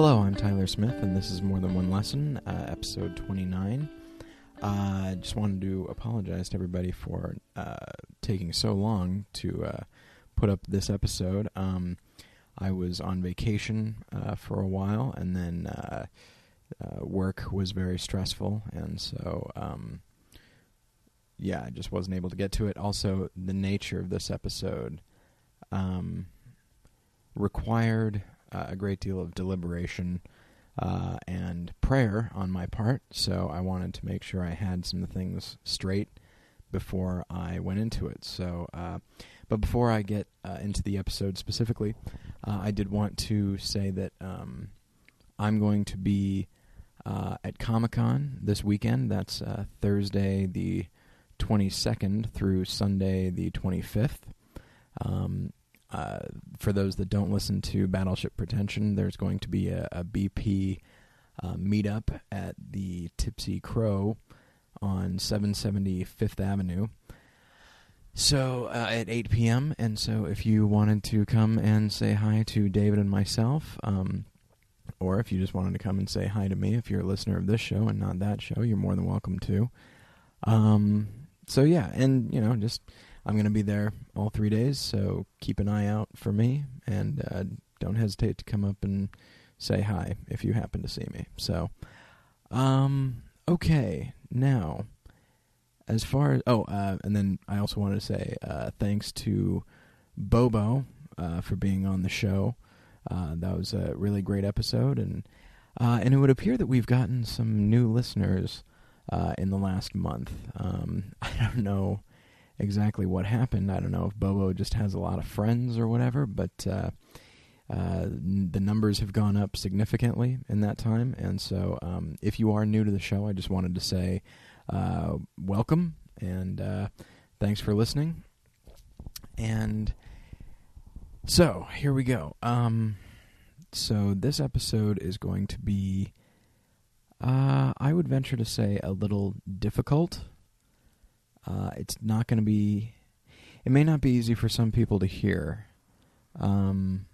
Hello, I'm Tyler Smith, and this is More Than One Lesson, uh, episode 29. Uh, I just wanted to apologize to everybody for uh, taking so long to uh, put up this episode. Um, I was on vacation uh, for a while, and then uh, uh, work was very stressful, and so um, yeah, I just wasn't able to get to it. Also, the nature of this episode um, required uh, a great deal of deliberation uh, and prayer on my part, so I wanted to make sure I had some things straight before I went into it. So, uh, but before I get uh, into the episode specifically, uh, I did want to say that um, I'm going to be uh, at Comic Con this weekend. That's Thursday the 22nd through Sunday the 25th. Um, uh, for those that don't listen to Battleship Pretension, there's going to be a, a BP uh, meetup at the Tipsy Crow on 770 Fifth Avenue. So uh, at 8 p.m. And so if you wanted to come and say hi to David and myself, um, or if you just wanted to come and say hi to me, if you're a listener of this show and not that show, you're more than welcome to. Um, so yeah, and you know, just I'm going to be there all three days, so keep an eye out for me, and uh, don't hesitate to come up and say hi if you happen to see me. So, um, okay, now as far as oh, uh, and then I also wanted to say uh, thanks to Bobo uh, for being on the show. Uh, that was a really great episode, and uh, and it would appear that we've gotten some new listeners in the last month. Um, I don't know exactly what happened. I don't know if Bobo just has a lot of friends or whatever, but uh, uh, the numbers have gone up significantly in that time. And so, um, if you are new to the show, I just wanted to say uh, welcome and uh, thanks for listening. And so, here we go. Um, so, this episode is going to be, uh, I would venture to say, a little difficult. Uh, it's not going to be. It may not be easy for some people to hear, um,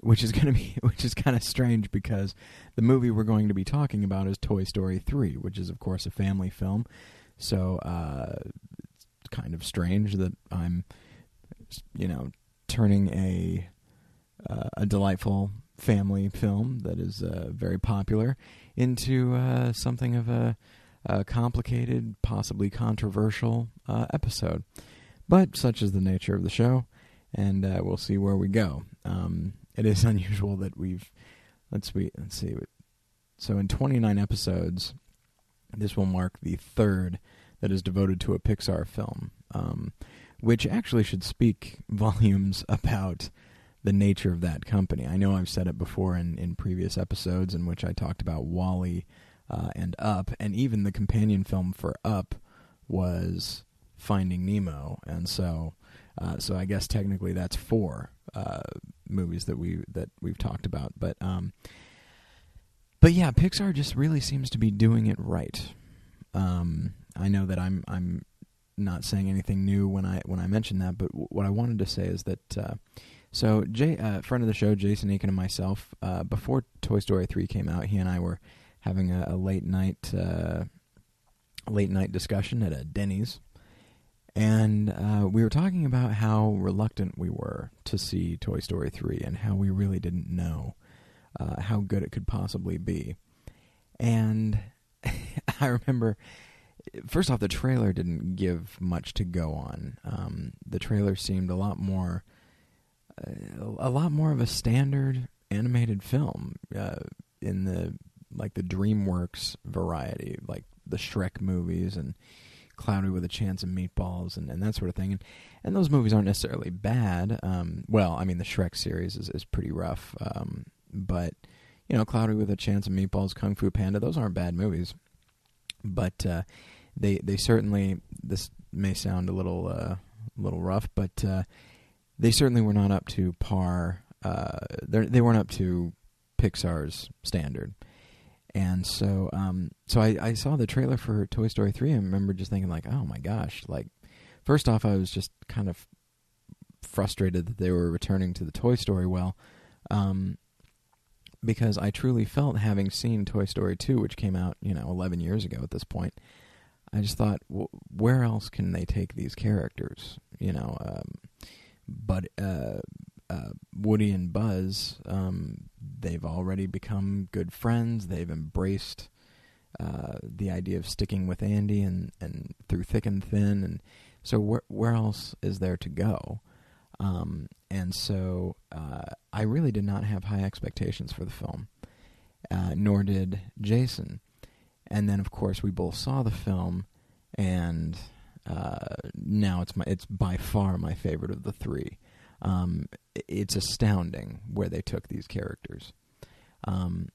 which is going to be, which is kind of strange because the movie we're going to be talking about is Toy Story three, which is of course a family film. So uh, it's kind of strange that I'm, you know, turning a uh, a delightful family film that is uh, very popular into uh, something of a a complicated, possibly controversial uh, episode. But such is the nature of the show, and uh, we'll see where we go. Um, it is unusual that we've let's see, let's see. So in 29 episodes, this will mark the third that is devoted to a Pixar film, um, which actually should speak volumes about the nature of that company. I know I've said it before in, in previous episodes in which I talked about WALL-E uh, and Up, and even the companion film for Up was Finding Nemo, and so uh, so I guess technically that's four uh, movies that we that we've talked about, but um, but yeah, Pixar just really seems to be doing it right. Um, I know that I'm I'm not saying anything new when I when I mention that, but w- what I wanted to say is that. Uh, so, Jay, uh, friend of the show, Jason Aiken and myself, uh, before Toy Story three came out, he and I were having a, a late night uh, late night discussion at a Denny's, and uh, we were talking about how reluctant we were to see Toy Story three, and how we really didn't know uh, how good it could possibly be. And I remember, first off, the trailer didn't give much to go on. Um, the trailer seemed a lot more, uh, a lot more of a standard animated film uh, in the like the DreamWorks variety, like the Shrek movies and Cloudy with a Chance of Meatballs and, and that sort of thing. And and those movies aren't necessarily bad. Um, well, I mean the Shrek series is is pretty rough, um, but you know Cloudy with a Chance of Meatballs, Kung Fu Panda, those aren't bad movies. But uh, they they certainly this may sound a little uh, little rough, but uh, they certainly were not up to par. Uh, they weren't up to Pixar's standard. And so, um, so I, I saw the trailer for Toy Story three. and I remember just thinking, like, oh my gosh! Like, first off, I was just kind of frustrated that they were returning to the Toy Story well. Um, because I truly felt having seen Toy Story 2, which came out, you know, 11 years ago at this point, I just thought, where else can they take these characters? You know, um, but uh, uh, Woody and Buzz, um, they've already become good friends. They've embraced uh, the idea of sticking with Andy and, and through thick and thin. And so, where where else is there to go? Um, and so, uh, I really did not have high expectations for the film, uh, nor did Jason. And then, of course, we both saw the film, and uh, now it's my it's by far my favorite of the three. Um, it's astounding where they took these characters. Um,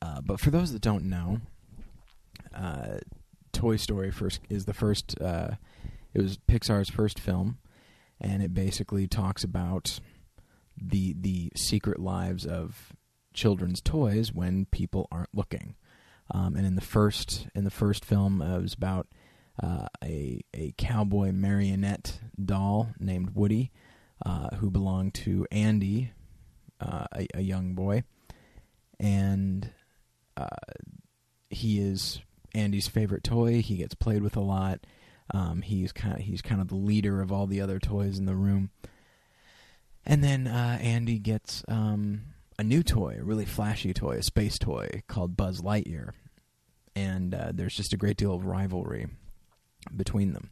uh, but for those that don't know, uh, Toy Story first is the first. Uh, it was Pixar's first film, and it basically talks about the the secret lives of children's toys when people aren't looking. Um, and in the first in the first film, it was about uh, a a cowboy marionette doll named Woody, uh, who belonged to Andy, uh, a, a, young boy, and uh, he is Andy's favorite toy. He gets played with a lot. Um, he's kind of, he's kind of the leader of all the other toys in the room. And then uh, Andy gets um, a new toy, a really flashy toy, a space toy called Buzz Lightyear. And uh, there's just a great deal of rivalry between them.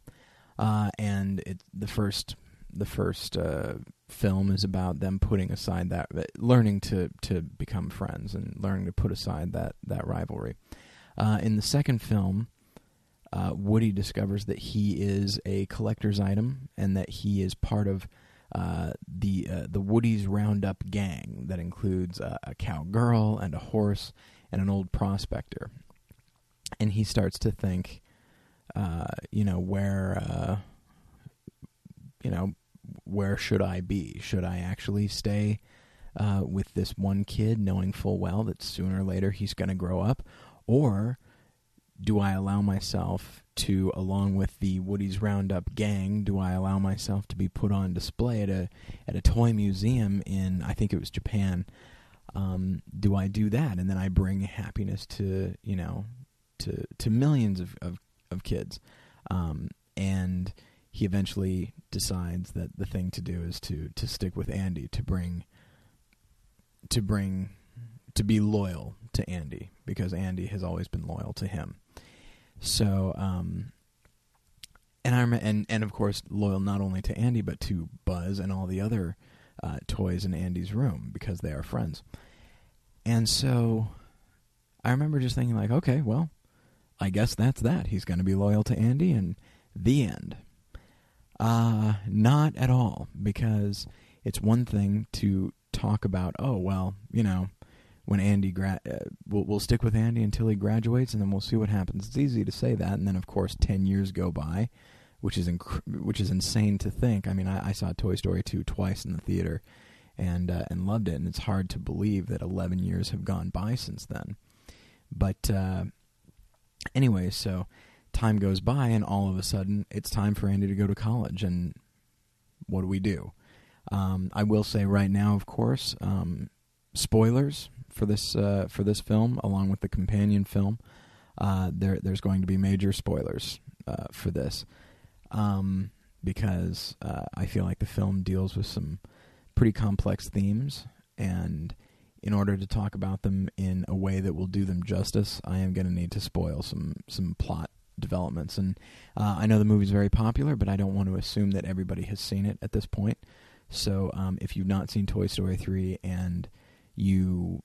Uh, and it, the first the first uh, film is about them putting aside that, learning to to become friends and learning to put aside that that rivalry. Uh, in the second film, uh, Woody discovers that he is a collector's item and that he is part of uh, the uh, the Woody's Roundup gang that includes a cowgirl and a horse and an old prospector. And he starts to think, uh, you know, where, you know, where should I be? Should I actually stay uh, with this one kid, knowing full well that sooner or later he's going to grow up, or do I allow myself to, along with the Woody's Roundup gang, do I allow myself to be put on display at a at a toy museum in I think it was Japan? Um, do I do that, and then I bring happiness to you know to to millions of of, of kids, um, and he eventually decides that the thing to do is to to stick with Andy to bring to bring to be loyal to Andy because Andy has always been loyal to him. So, um, and I and and of course loyal not only to Andy but to Buzz and all the other uh, toys in Andy's room because they are friends. And so, I remember just thinking like, okay, well, I guess that's that. He's going to be loyal to Andy, and the end. Uh, not at all, because it's one thing to talk about, oh, well, you know, when Andy gra- uh, we'll, we'll stick with Andy until he graduates, and then we'll see what happens. It's easy to say that, and then of course ten years go by, which is inc- which is insane to think. I mean, I, I, saw Toy Story two twice in the theater, and uh, and loved it, and it's hard to believe that eleven years have gone by since then. But uh, anyway, so time goes by, and all of a sudden, it's time for Andy to go to college, and what do we do? Um, I will say right now, of course, um, spoilers for this uh, for this film, along with the companion film. Uh, there, there's going to be major spoilers uh, for this um, because uh, I feel like the film deals with some pretty complex themes, and in order to talk about them in a way that will do them justice, I am going to need to spoil some some plot developments. And uh, I know the movie's very popular, but I don't want to assume that everybody has seen it at this point. So um, if you've not seen Toy Story 3 and you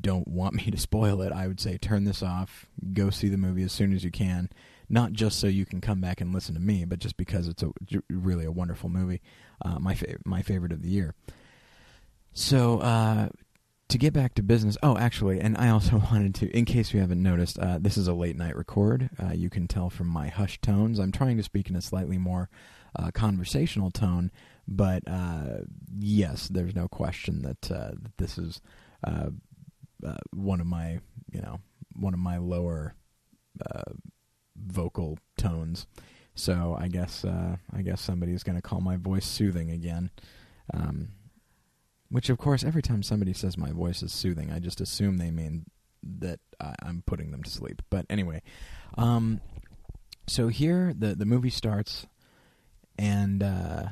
don't want me to spoil it, I would say turn this off, go see the movie as soon as you can. Not just so you can come back and listen to me, but just because it's a really a wonderful movie, uh, my fa- my favorite of the year. So uh, to get back to business, oh, actually, and I also wanted to, in case you haven't noticed, uh, this is a late night record. Uh, you can tell from my hushed tones. I'm trying to speak in a slightly more uh, conversational tone, but uh, yes, there's no question that, that this is uh, one of my you know one of my lower uh, vocal tones. So I guess uh, I guess somebody is going to call my voice soothing again. Um, which, of course, every time somebody says my voice is soothing, I just assume they mean that I, I'm putting them to sleep. But anyway, um, so here the the movie starts, and uh,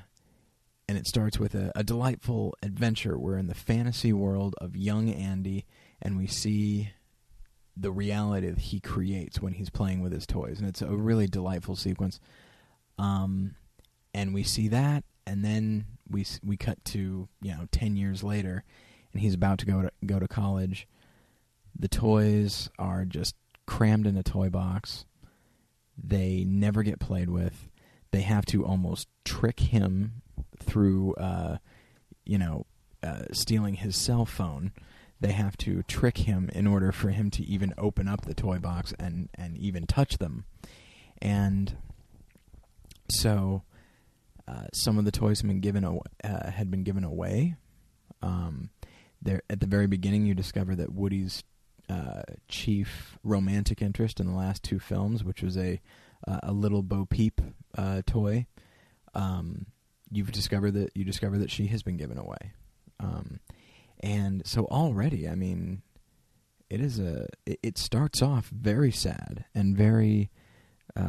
and it starts with a, a delightful adventure. We're in the fantasy world of young Andy, and we see the reality that he creates when he's playing with his toys, and it's a really delightful sequence. Um, and we see that, and then we we cut to you know ten years later, and he's about to go to go to college. The toys are just crammed in a toy box. They never get played with. They have to almost trick him through, uh, you know, uh, stealing his cell phone. They have to trick him in order for him to even open up the toy box and, and even touch them. And so uh, some of the toys have been given aw- uh, had been given away. Um, there at the very beginning, you discover that Woody's uh, chief romantic interest in the last two films, which was a uh, a little Bo Peep uh, toy. Um, you've discovered that you discover that she has been given away, um, and so already, I mean, it is a it, it starts off very sad and very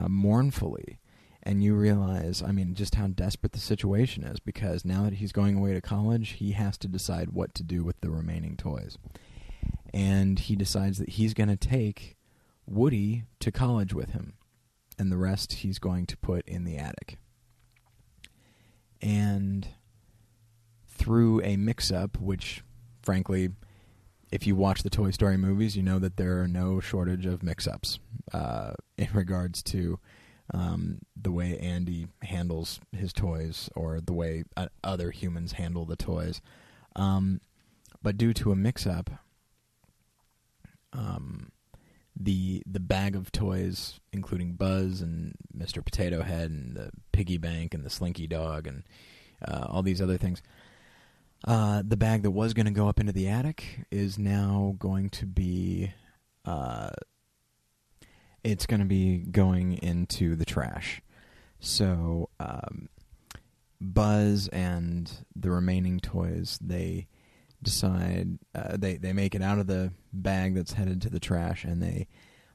mournfully and you realize, I mean, just how desperate the situation is because now that he's going away to college, he has to decide what to do with the remaining toys. And he decides that he's going to take Woody to college with him, and the rest he's going to put in the attic. And through a mix up, which, frankly, if you watch the Toy Story movies, you know that there are no shortage of mix ups uh, in regards to um, the way Andy handles his toys or the way uh, other humans handle the toys. Um, but due to a mix-up, um, the the bag of toys, including Buzz and Mr. Potato Head and the piggy bank and the Slinky Dog and uh, all these other things. Uh, the bag that was going to go up into the attic is now going to be uh, it's going to be going into the trash. So um, Buzz and the remaining toys they decide uh, they they make it out of the bag that's headed to the trash and they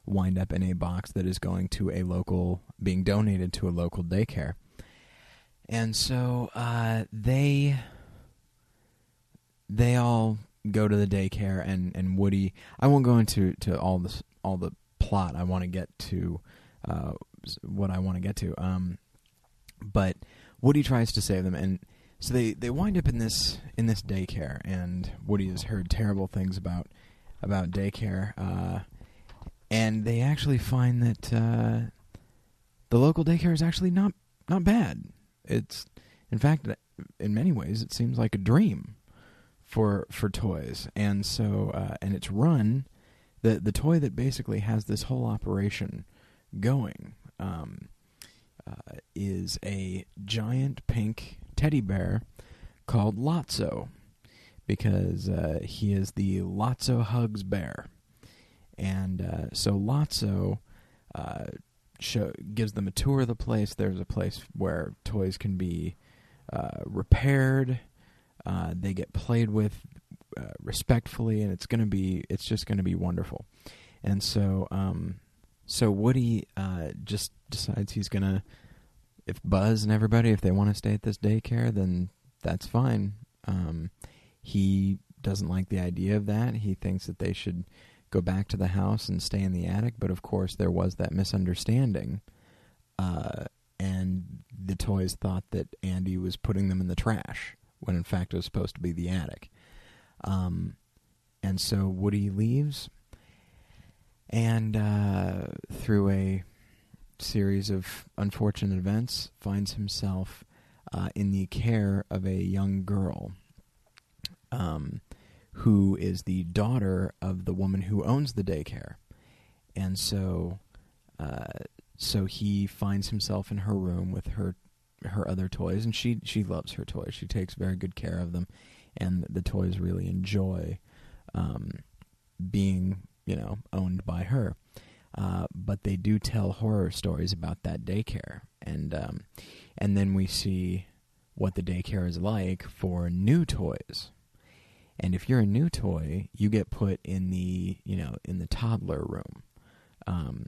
wind up in a box that is going to a local being donated to a local daycare. And so uh, they they all go to the daycare and, and Woody I won't go into to all this all the plot I want to get to uh, what I want to get to. Um, but Woody tries to save them, and so they, they wind up in this in this daycare, and Woody has heard terrible things about about daycare, uh, and they actually find that uh, the local daycare is actually not not bad. It's in fact, in many ways, it seems like a dream for for toys, and so uh, and it's run the the toy that basically has this whole operation going um, uh, is a giant pink teddy bear called Lotso because uh, he is the Lotso Hugs bear, and uh, so Lotso uh, show, gives them a tour of the place. There's a place where toys can be uh, repaired. Uh, they get played with uh, respectfully, and it's gonna be it's just gonna be wonderful. And so, um, so Woody uh, just decides he's gonna if Buzz and everybody if they want to stay at this daycare, then that's fine. Um, he doesn't like the idea of that. He thinks that they should go back to the house and stay in the attic. But of course, there was that misunderstanding. Uh, and the toys thought that Andy was putting them in the trash when in fact it was supposed to be the attic. Um, and so Woody leaves, and uh, through a series of unfortunate events, finds himself uh, in the care of a young girl um, who is the daughter of the woman who owns the daycare. And so, uh, so he finds himself in her room with her her other toys, and she she loves her toys. She takes very good care of them, and the toys really enjoy um, being, you know, owned by her. Uh, but they do tell horror stories about that daycare, and um, and then we see what the daycare is like for new toys, And if you're a new toy, you get put in the you know in the toddler room, um,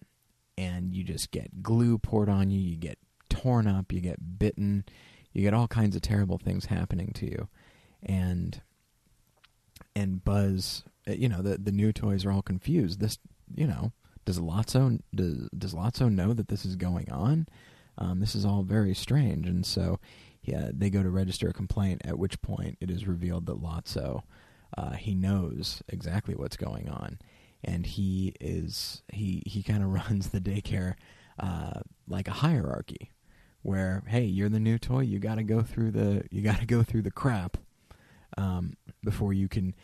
and you just get glue poured on you. You get torn up. You get bitten. You get all kinds of terrible things happening to you, and and Buzz, uh, you know the the new toys are all confused. This you know does Lotso does does Lotso know that this is going on? Um, this is all very strange, and so yeah, they go to register a complaint. At which point, it is revealed that Lotso uh, he knows exactly what's going on, and he is he he kind of runs the daycare uh, like a hierarchy, where hey, you're the new toy, you got to go through the you got to go through the crap um, before you can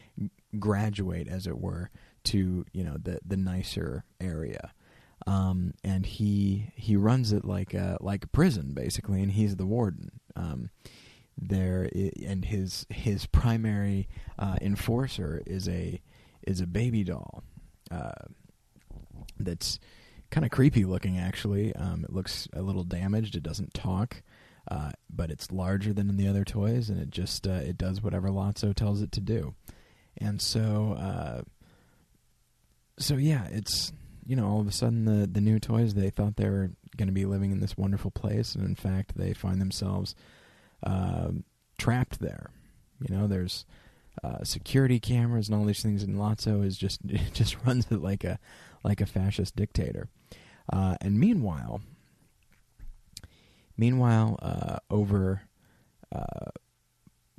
graduate, as it were, to you know the the nicer area. Um, and he he runs it like a like a prison basically, and he's the warden. Um, there and his his primary uh, enforcer is a is a baby doll uh, that's kind of creepy looking. Actually, um, it looks a little damaged. It doesn't talk, uh, but it's larger than the other toys, and it just uh, it does whatever Lotso tells it to do. And so, uh, so yeah, it's you know all of a sudden the the new toys they thought they were going to be living in this wonderful place, and in fact they find themselves uh, trapped there. You know, there's uh, security cameras and all these things, and Lotso is just just runs it like a like a fascist dictator. Uh, and meanwhile, meanwhile, uh, over uh,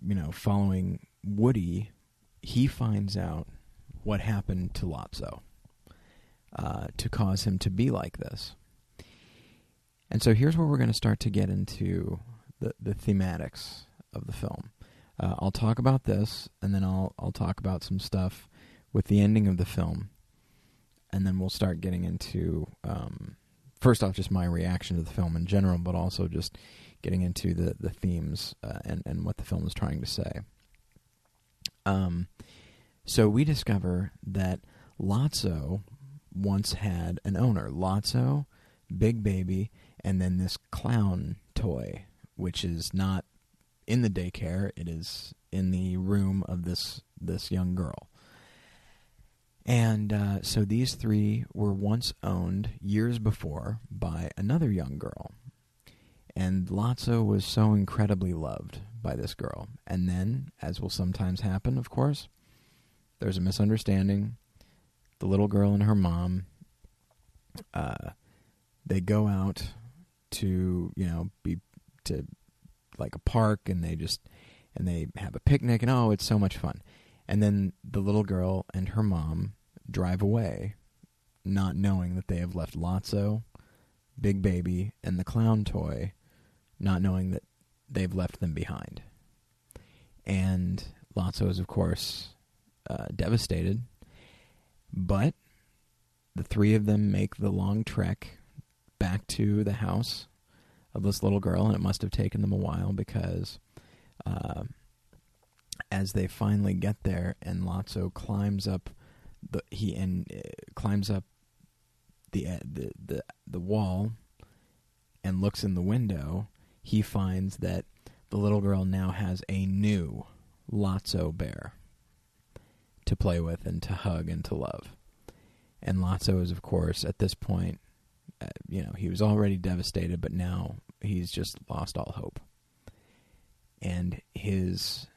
you know, following Woody, he finds out what happened to Lotso uh, to cause him to be like this. And so here's where we're going to start to get into the the thematics of the film. Uh, I'll talk about this, and then I'll I'll talk about some stuff with the ending of the film, and then we'll start getting into um, first off just my reaction to the film in general, but also just getting into the the themes uh, and and what the film is trying to say. Um, so we discover that Lotso once had an owner, Lotso, Big Baby, and then this clown toy which is not in the daycare. It is in the room of this this young girl. And uh, so these three were once owned years before by another young girl. And Lotso was so incredibly loved by this girl. And then, as will sometimes happen, of course, there's a misunderstanding. The little girl and her mom, uh, they go out to, you know, be to like a park and they just and they have a picnic and oh it's so much fun and then the little girl and her mom drive away not knowing that they have left Lotso, Big Baby, and the clown toy, not knowing that they've left them behind. And Lotso is, of course, uh, devastated, but the three of them make the long trek back to the house of this little girl, and it must have taken them a while because uh, as they finally get there, and Lotso climbs up the he and uh, climbs up the, uh, the the the wall and looks in the window, he finds that the little girl now has a new Lotso bear to play with and to hug and to love. And Lotso is, of course, at this point uh, you know, he was already devastated, but now he's just lost all hope. And his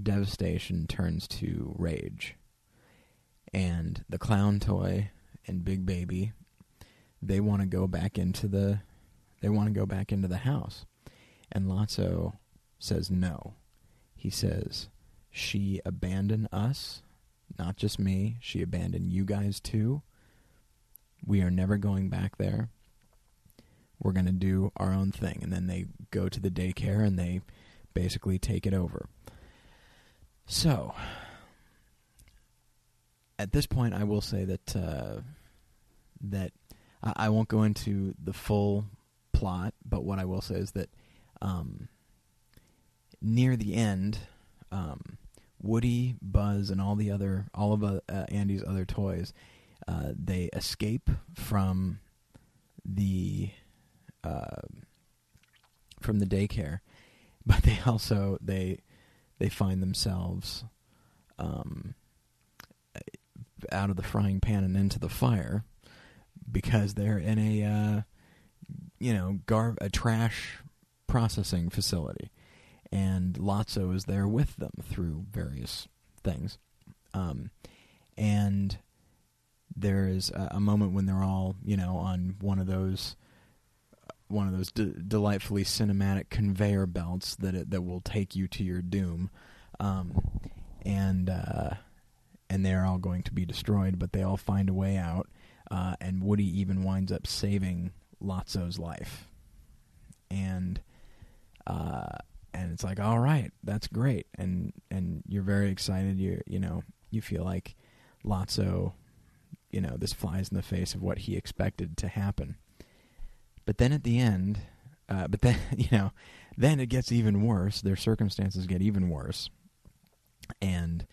devastation turns to rage. And the clown toy and Big Baby, they want to go back into the they want to go back into the house. And Lotso says no. He says she abandoned us, not just me, she abandoned you guys too we are never going back there. We're going to do our own thing. And then they go to the daycare and they basically take it over. So, at this point, I will say that uh, that I, I, won't go into the full plot, but what I will say is that um, near the end, um, Woody, Buzz, and all the other all of uh, Andy's other toys uh, they escape from the uh, from the daycare, but they also they they find themselves um, out of the frying pan and into the fire because they're in a uh, you know gar- a trash processing facility, and Lotso is there with them through various things, um, and there is a, a, moment when they're all you know on one of those one of those de- delightfully cinematic conveyor belts that it, that will take you to your doom, um, and uh, and they're all going to be destroyed, but they all find a way out, uh, and Woody even winds up saving Lotso's life, and uh, and it's like, all right, that's great, and and you're very excited. You you know you feel like Lotso, you know, this flies in the face of what he expected to happen but then at the end, uh, but then you know, then it gets even worse. Their circumstances get even worse, and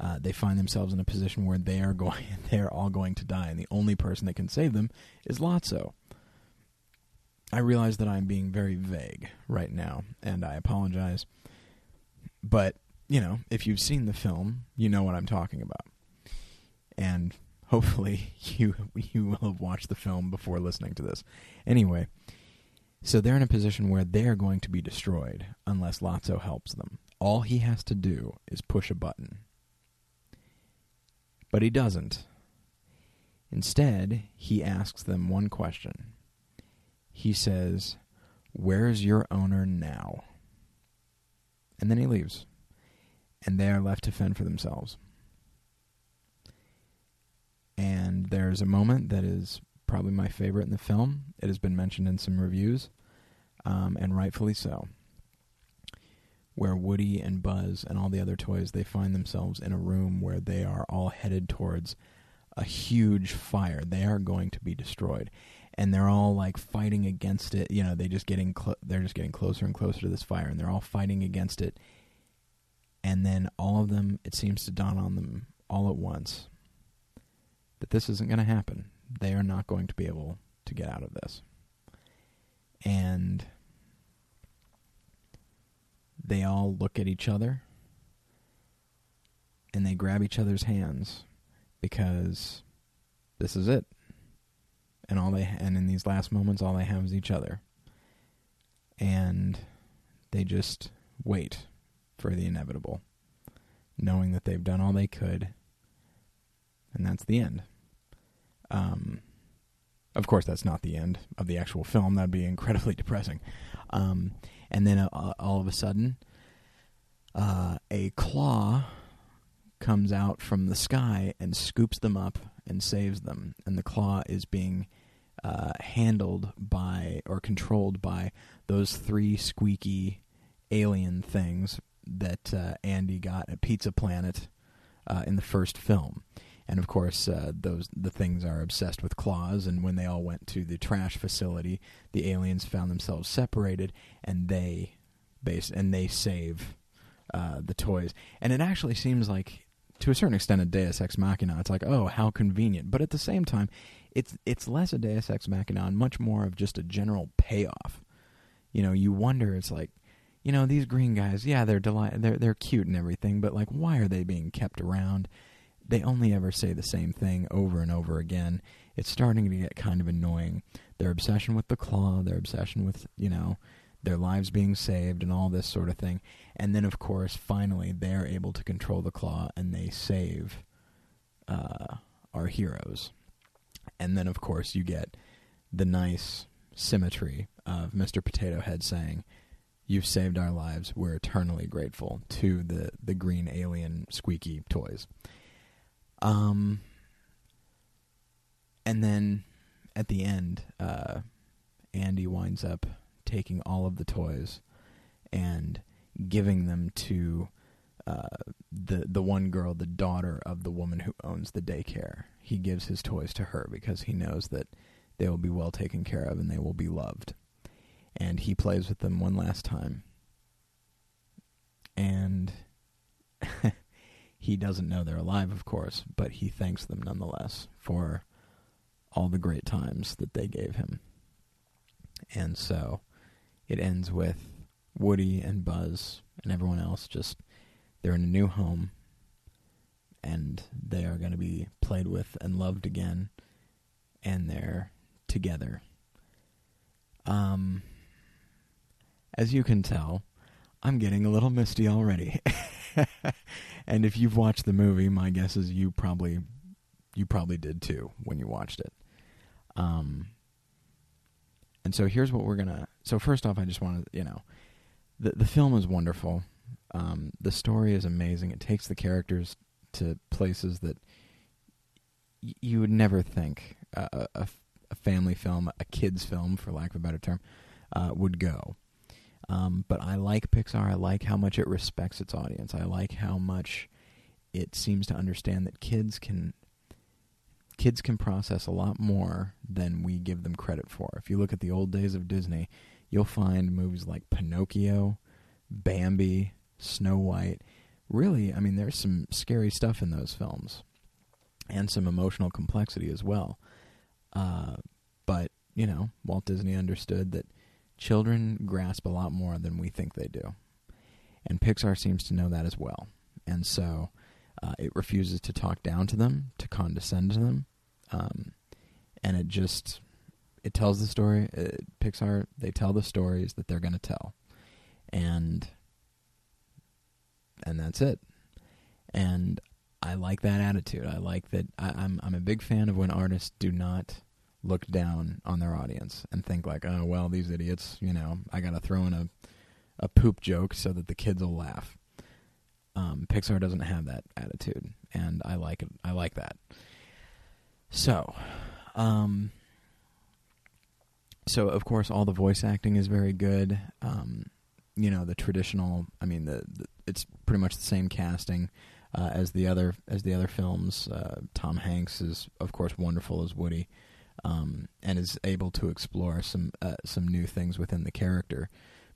uh, they find themselves in a position where they are going, they are all going to die, and the only person that can save them is Lotso. I realize that I'm being very vague right now, and I apologize. But you know, if you've seen the film, you know what I'm talking about, and hopefully you you will have watched the film before listening to this. Anyway, so they're in a position where they're going to be destroyed unless Lotso helps them. All he has to do is push a button. But he doesn't. Instead, he asks them one question. He says, Where's your owner now? And then he leaves. And they are left to fend for themselves. And there's a moment that is probably my favorite in the film. It has been mentioned in some reviews, um, and rightfully so. Where Woody and Buzz and all the other toys they find themselves in a room where they are all headed towards a huge fire. They are going to be destroyed, and they're all like fighting against it. You know, they just getting cl- they're just getting closer and closer to this fire, and they're all fighting against it. And then all of them, it seems to dawn on them all at once that this isn't going to happen. They are not going to be able to get out of this. And they all look at each other and they grab each other's hands because this is it. And all they and in these last moments all they have is each other. And they just wait for the inevitable, knowing that they've done all they could and that's the end. Um, of course, that's not the end of the actual film. That'd be incredibly depressing. Um, and then uh, all of a sudden, uh, a claw comes out from the sky and scoops them up and saves them. And the claw is being uh, handled by or controlled by those three squeaky alien things that uh, Andy got at Pizza Planet uh, in the first film and of course uh, those the things are obsessed with claws. And when they all went to the trash facility the aliens found themselves separated and they base and they save uh, the toys. And it actually seems like to a certain extent a deus ex machina. It's like oh how convenient. But at the same time it's it's less a deus ex machina and much more of just a general payoff. You know you wonder it's like you know these green guys yeah they're deli- they're they're cute and everything but like why are they being kept around they only ever say the same thing over and over again. It's starting to get kind of annoying. Their obsession with the claw, their obsession with, you know, their lives being saved and all this sort of thing. And then, of course, finally, they're able to control the claw and they save uh, our heroes. And then, of course, you get the nice symmetry of Mr. Potato Head saying, You've saved our lives. We're eternally grateful to the, the green alien squeaky toys. Um, and then at the end, uh, Andy winds up taking all of the toys and giving them to uh, the the one girl, the daughter of the woman who owns the daycare. He gives his toys to her because he knows that they will be well taken care of and they will be loved. And he plays with them one last time. And He doesn't know they're alive, of course, but he thanks them nonetheless for all the great times that they gave him. And so it ends with Woody and Buzz and everyone else just they're in a new home. and they are going to be played with and loved again, and they're together. Um, as you can tell, I'm getting a little misty already. and if you've watched the movie, my guess is you probably you probably did too when you watched it. Um, and so here's what we're gonna. So first off, I just want to you know, the the film is wonderful. Um, the story is amazing. It takes the characters to places that y- you would never think a, a, a, family film, a kids film, for lack of a better term, uh, would go. Um, but I like Pixar. I like how much it respects its audience. I like how much it seems to understand that kids can kids can process a lot more than we give them credit for. If you look at the old days of Disney, you'll find movies like Pinocchio, Bambi, Snow White. Really, I mean, there's some scary stuff in those films and some emotional complexity as well. Uh, but, you know, Walt Disney understood that children grasp a lot more than we think they do. And Pixar seems to know that as well. And so uh, it refuses to talk down to them, to condescend to them, um, and it just it tells the story. It, uh, Pixar they tell the stories that they're going to tell, and and that's it. And I like that attitude. I like that. I, I'm I'm a big fan of when artists do not look down on their audience and think like, oh well, these idiots. You know, I got to throw in a a poop joke so that the kids will laugh. Um, Pixar doesn't have that attitude, and I like it. I like that. So, um, so of course, all the voice acting is very good. Um, you know, the traditional. I mean, the, the it's pretty much the same casting uh, as the other as the other films. Uh, Tom Hanks is, of course, wonderful as Woody, um, and is able to explore some uh, some new things within the character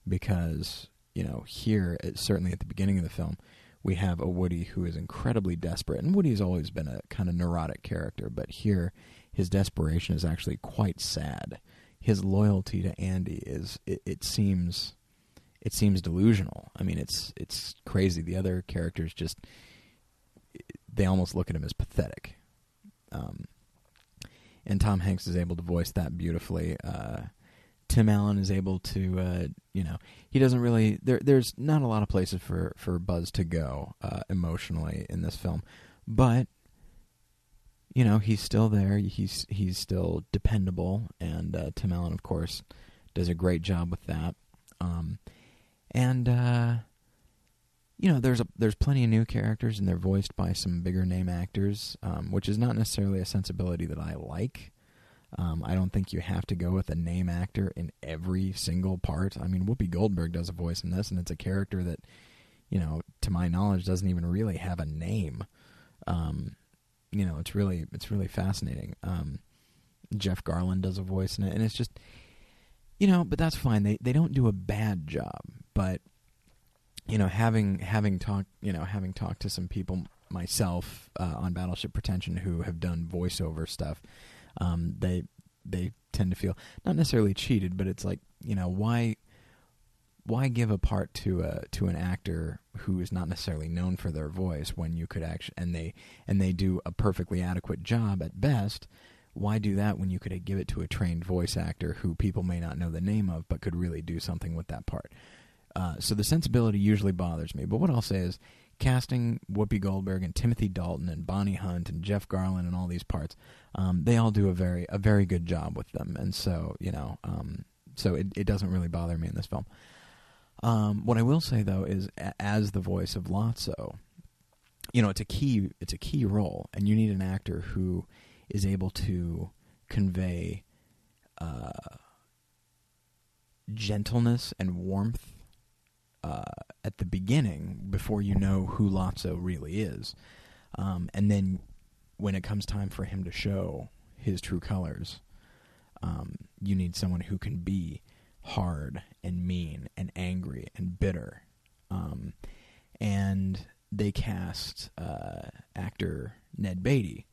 because you know here, certainly at the beginning of the film, we have a Woody who is incredibly desperate. And Woody's always been a kind of neurotic character, but here his desperation is actually quite sad. His loyalty to Andy is it, it seems it seems delusional. I mean, it's it's crazy. The other characters just they almost look at him as pathetic. Um, and Tom Hanks is able to voice that beautifully. Uh, Tim Allen is able to, uh, you know, he doesn't really. There, there's not a lot of places for for Buzz to go uh, emotionally in this film, but you know he's still there. He's he's still dependable, and uh, Tim Allen, of course, does a great job with that. Um, and uh, you know, there's a, there's plenty of new characters, and they're voiced by some bigger name actors, um, which is not necessarily a sensibility that I like. Um, I don't think you have to go with a name actor in every single part. I mean, Whoopi Goldberg does a voice in this, and it's a character that, you know, to my knowledge, doesn't even really have a name. Um, you know, it's really it's really fascinating. Um, Jeff Garlin does a voice in it, and it's just, you know, but that's fine. They they don't do a bad job, but you know, having having talked, you know, having talked to some people myself uh, on Battleship Pretension who have done voiceover stuff um, they they tend to feel not necessarily cheated, but it's like you know why why give a part to a to an actor who is not necessarily known for their voice when you could actually and they and they do a perfectly adequate job at best? Why do that when you could give it to a trained voice actor who people may not know the name of but could really do something with that part uh, so the sensibility usually bothers me. But what i'll say is casting Whoopi Goldberg and Timothy Dalton and Bonnie Hunt and Jeff Garlin and all these parts, um, they all do a very a very good job with them, and so you know, um, so it it doesn't really bother me in this film. Um, what I will say though is, as the voice of Lotso, you know, it's a key it's a key role, and you need an actor who is able to convey uh, gentleness and warmth uh, at the beginning before you know who Lotso really is. Um, and then when it comes time for him to show his true colors, um, you need someone who can be hard and mean and angry and bitter. Um, and they cast uh, actor Ned Beatty,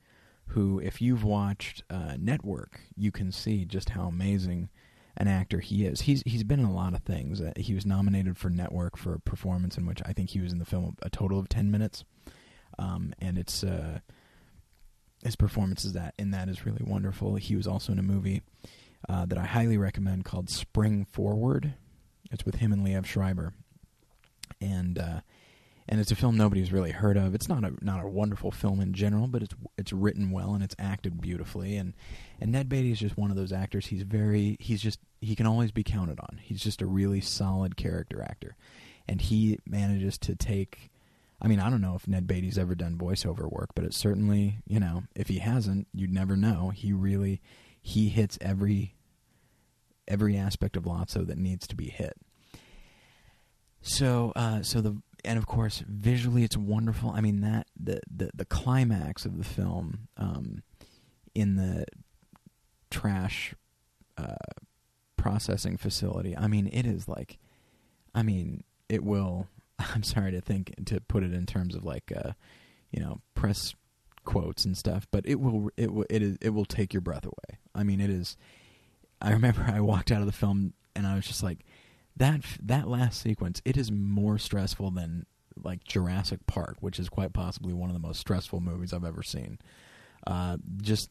who, if you've watched uh, Network, you can see just how amazing an actor he is. He's he's been in a lot of things. Uh, he was nominated for Network for a performance in which I think he was in the film a total of ten minutes. um, and it's uh, his performance is that in that is really wonderful. He was also in a movie uh, that I highly recommend called Spring Forward. It's with him and Liev Schreiber, and uh, and it's a film nobody's really heard of. It's not a not a wonderful film in general, but it's it's written well and it's acted beautifully. And and Ned Beatty is just one of those actors. He's very he's just he can always be counted on. He's just a really solid character actor, and he manages to take. I mean, I don't know if Ned Beatty's ever done voiceover work, but it's certainly you know if he hasn't, you'd never know. He really he hits every every aspect of Lotso that needs to be hit. So, uh, so the and of course visually it's wonderful. I mean that the the, the climax of the film um, in the trash uh, processing facility. I mean it is like, I mean it will. I'm sorry to think to put it in terms of like, uh, you know, press quotes and stuff, but it will it will it is it will take your breath away. I mean it is. I remember I walked out of the film and I was just like that that last sequence it is more stressful than like Jurassic Park, which is quite possibly one of the most stressful movies I've ever seen. Uh, just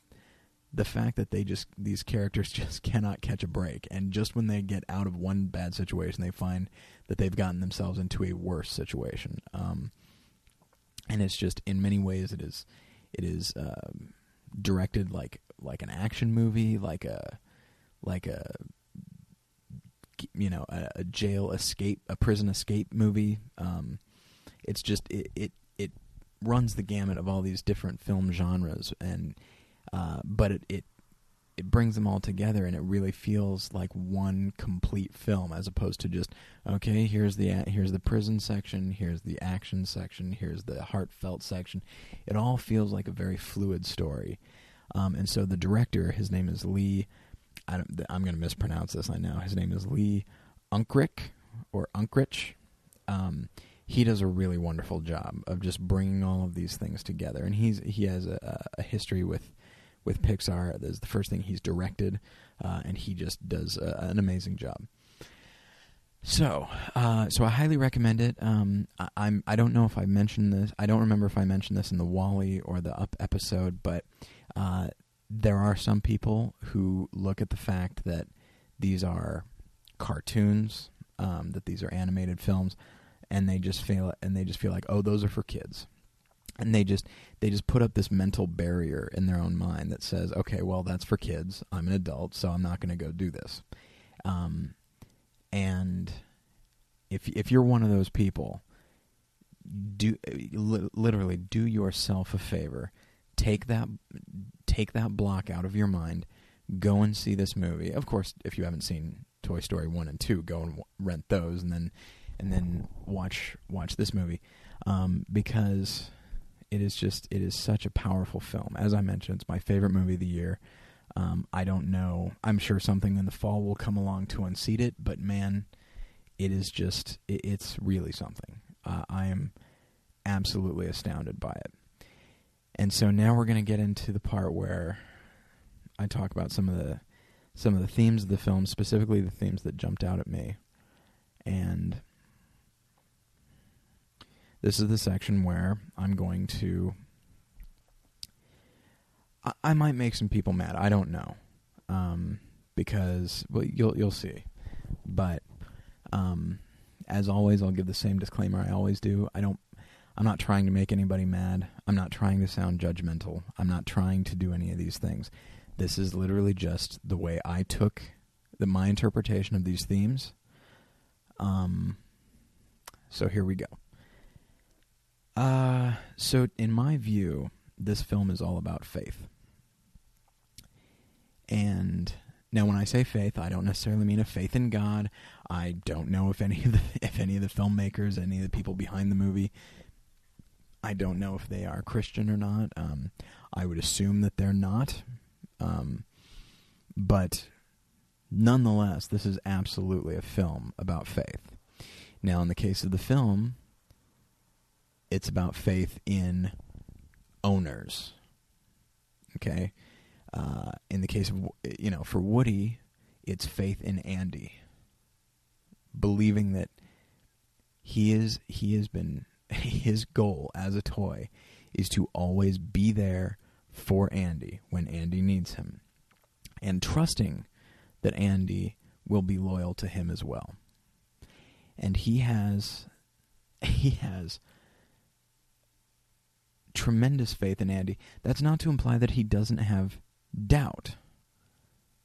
the fact that they just these characters just cannot catch a break, and just when they get out of one bad situation, they find that they've gotten themselves into a worse situation. Um, and it's just in many ways it is it is uh, directed like like an action movie, like a like a you know a, a jail escape, a prison escape movie. Um, it's just it, it it runs the gamut of all these different film genres, and uh, but it, it it brings them all together, and it really feels like one complete film, as opposed to just okay, here's the here's the prison section, here's the action section, here's the heartfelt section. It all feels like a very fluid story, um, and so the director, his name is Lee. I am going to mispronounce this. I know his name is Lee Unkrich or Unkrich. Um, he does a really wonderful job of just bringing all of these things together, and he's he has a, a history with with Pixar. Is the first thing he's directed, uh, and he just does a, an amazing job. So, uh, so I highly recommend it. Um, I, I'm I don't know if I mentioned this. I don't remember if I mentioned this in the WALL-E or the Up episode, but uh, there are some people who look at the fact that these are cartoons, um, that these are animated films, and they just feel and they just feel like, oh, those are for kids, and they just they just put up this mental barrier in their own mind that says, okay, well, that's for kids. I'm an adult, so I'm not going to go do this. Um, and if if you're one of those people, do literally do yourself a favor take that take that block out of your mind. Go and see this movie. Of course, if you haven't seen Toy Story one and two, go and rent those, and then and then watch watch this movie um, because it is just it is such a powerful film. As I mentioned, it's my favorite movie of the year. Um, I don't know. I'm sure something in the fall will come along to unseat it, but man, it is just it, it's really something. Uh, I am absolutely astounded by it. And so now we're going to get into the part where I talk about some of the some of the themes of the film, specifically the themes that jumped out at me. And this is the section where I'm going to I, I might make some people mad. I don't know. Um, because well you'll you'll see. But um, as always I'll give the same disclaimer I always do. I don't I'm not trying to make anybody mad. I'm not trying to sound judgmental. I'm not trying to do any of these things. This is literally just the way I took the my interpretation of these themes. Um so here we go. Uh so in my view, this film is all about faith. And now, when I say faith, I don't necessarily mean a faith in God. I don't know if any of the if any of the filmmakers, any of the people behind the movie, I don't know if they are Christian or not. Um, I would assume that they're not. Um, but nonetheless, this is absolutely a film about faith. Now, in the case of the film, it's about faith in owners. Okay? Uh, in the case of, you know, for Woody, it's faith in Andy. Believing that he is he has been his goal as a toy is to always be there for Andy when Andy needs him, and trusting that Andy will be loyal to him as well. And he has he has tremendous faith in Andy. That's not to imply that he doesn't have doubt.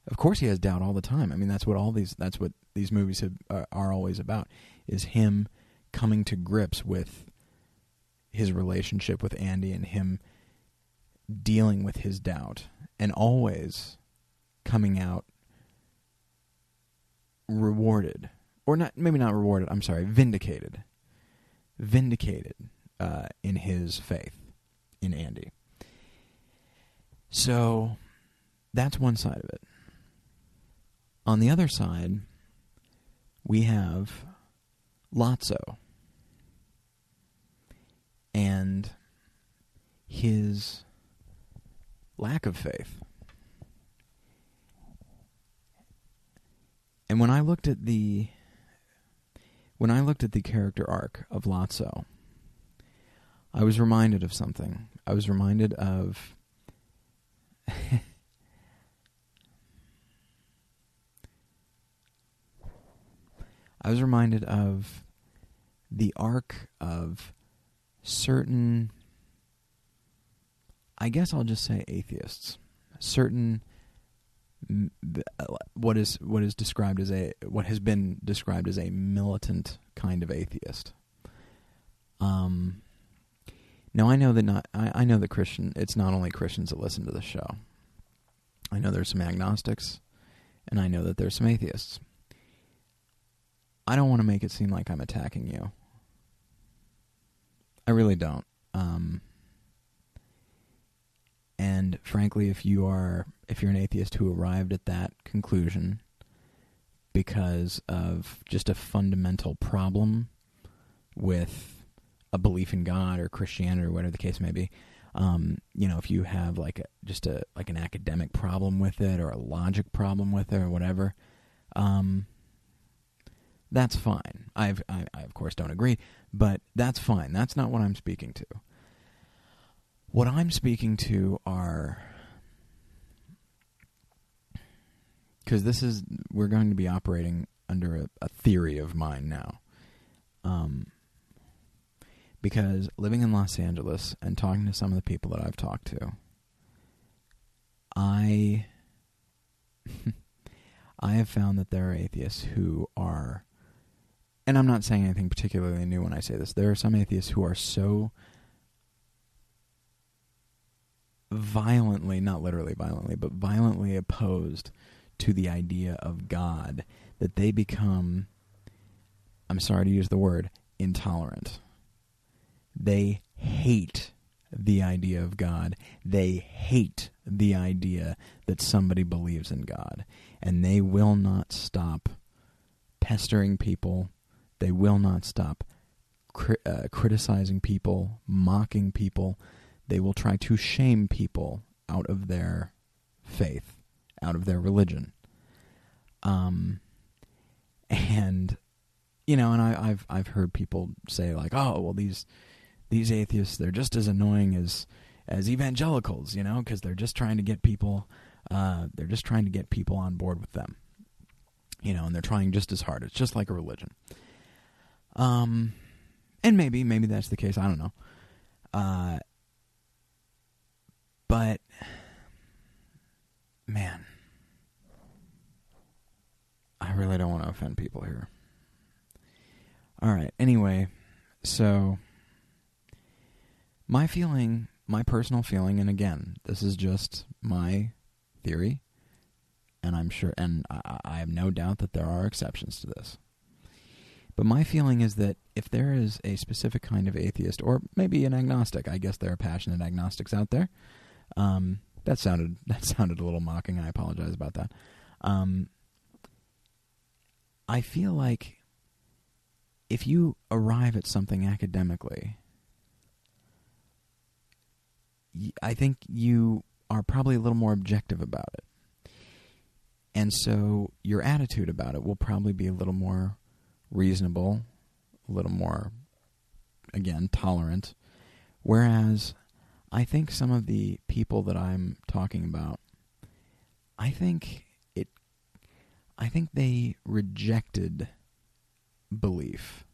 Of course, he has doubt all the time. I mean, that's what all these that's what these movies have, uh, are always about is him coming to grips with his relationship with Andy and him dealing with his doubt and always coming out rewarded or not maybe not rewarded i'm sorry vindicated vindicated uh, in his faith in andy so that's one side of it on the other side we have lotso and his lack of faith. And when I looked at the when I looked at the character arc of Lotso, I was reminded of something. I was reminded of I was reminded of the arc of certain I guess I'll just say atheists. Certain what is what is described as a what has been described as a militant kind of atheist. Um, now I know that not I, I know that Christian. It's not only Christians that listen to the show. I know there's some agnostics, and I know that there's some atheists. I don't want to make it seem like I'm attacking you. I really don't. Um, and frankly, if you are if you're an atheist who arrived at that conclusion because of just a fundamental problem with a belief in God or Christianity or whatever the case may be, um, you know, if you have like a, just a like an academic problem with it or a logic problem with it or whatever, um, that's fine. I've, I, I of course don't agree, but that's fine. That's not what I'm speaking to. What I'm speaking to are because this is we're going to be operating under a, a theory of mine now. Um, because living in Los Angeles and talking to some of the people that I've talked to, I I have found that there are atheists who are and I'm not saying anything particularly new when I say this. There are some atheists who are so violently, not literally violently, but violently opposed to the idea of God that they become, I'm sorry to use the word, intolerant. They hate the idea of God. They hate the idea that somebody believes in God. And they will not stop pestering people. They will not stop cri- uh, criticizing people, mocking people, they will try to shame people out of their faith, out of their religion. Um, and you know, and I, have I've heard people say like, "Oh, well these these atheists they're just as annoying as as evangelicals," you know, because they're just trying to get people uh, they're just trying to get people on board with them, you know, and they're trying just as hard. It's just like a religion. Um, and maybe maybe that's the case. I don't know. Uh, but, man, I really don't want to offend people here. All right. Anyway, so my feeling, my personal feeling, and again, this is just my theory, and I'm sure, and I, I have no doubt that there are exceptions to this. But my feeling is that if there is a specific kind of atheist, or maybe an agnostic, I guess there are passionate agnostics out there, um, that sounded that sounded a little mocking. I apologize about that. Um, I feel like if you arrive at something academically, I think you are probably a little more objective about it. And so your attitude about it will probably be a little more reasonable, a little more, again, tolerant. Whereas I think some of the people that I'm talking about, I think it, I think they rejected belief.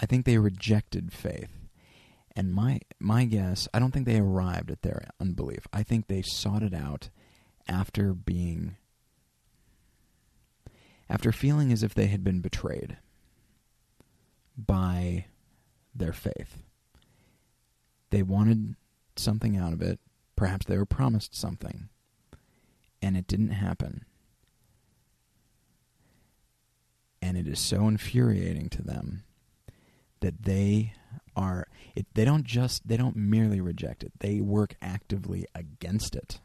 I think they rejected faith. And my my guess, I don't think they arrived at their unbelief. I think they sought it out after being after feeling as if they had been betrayed by their faith. They wanted something out of it. Perhaps they were promised something, and it didn't happen. And it is so infuriating to them that they are it, they don't just they don't merely reject it. They work actively against it.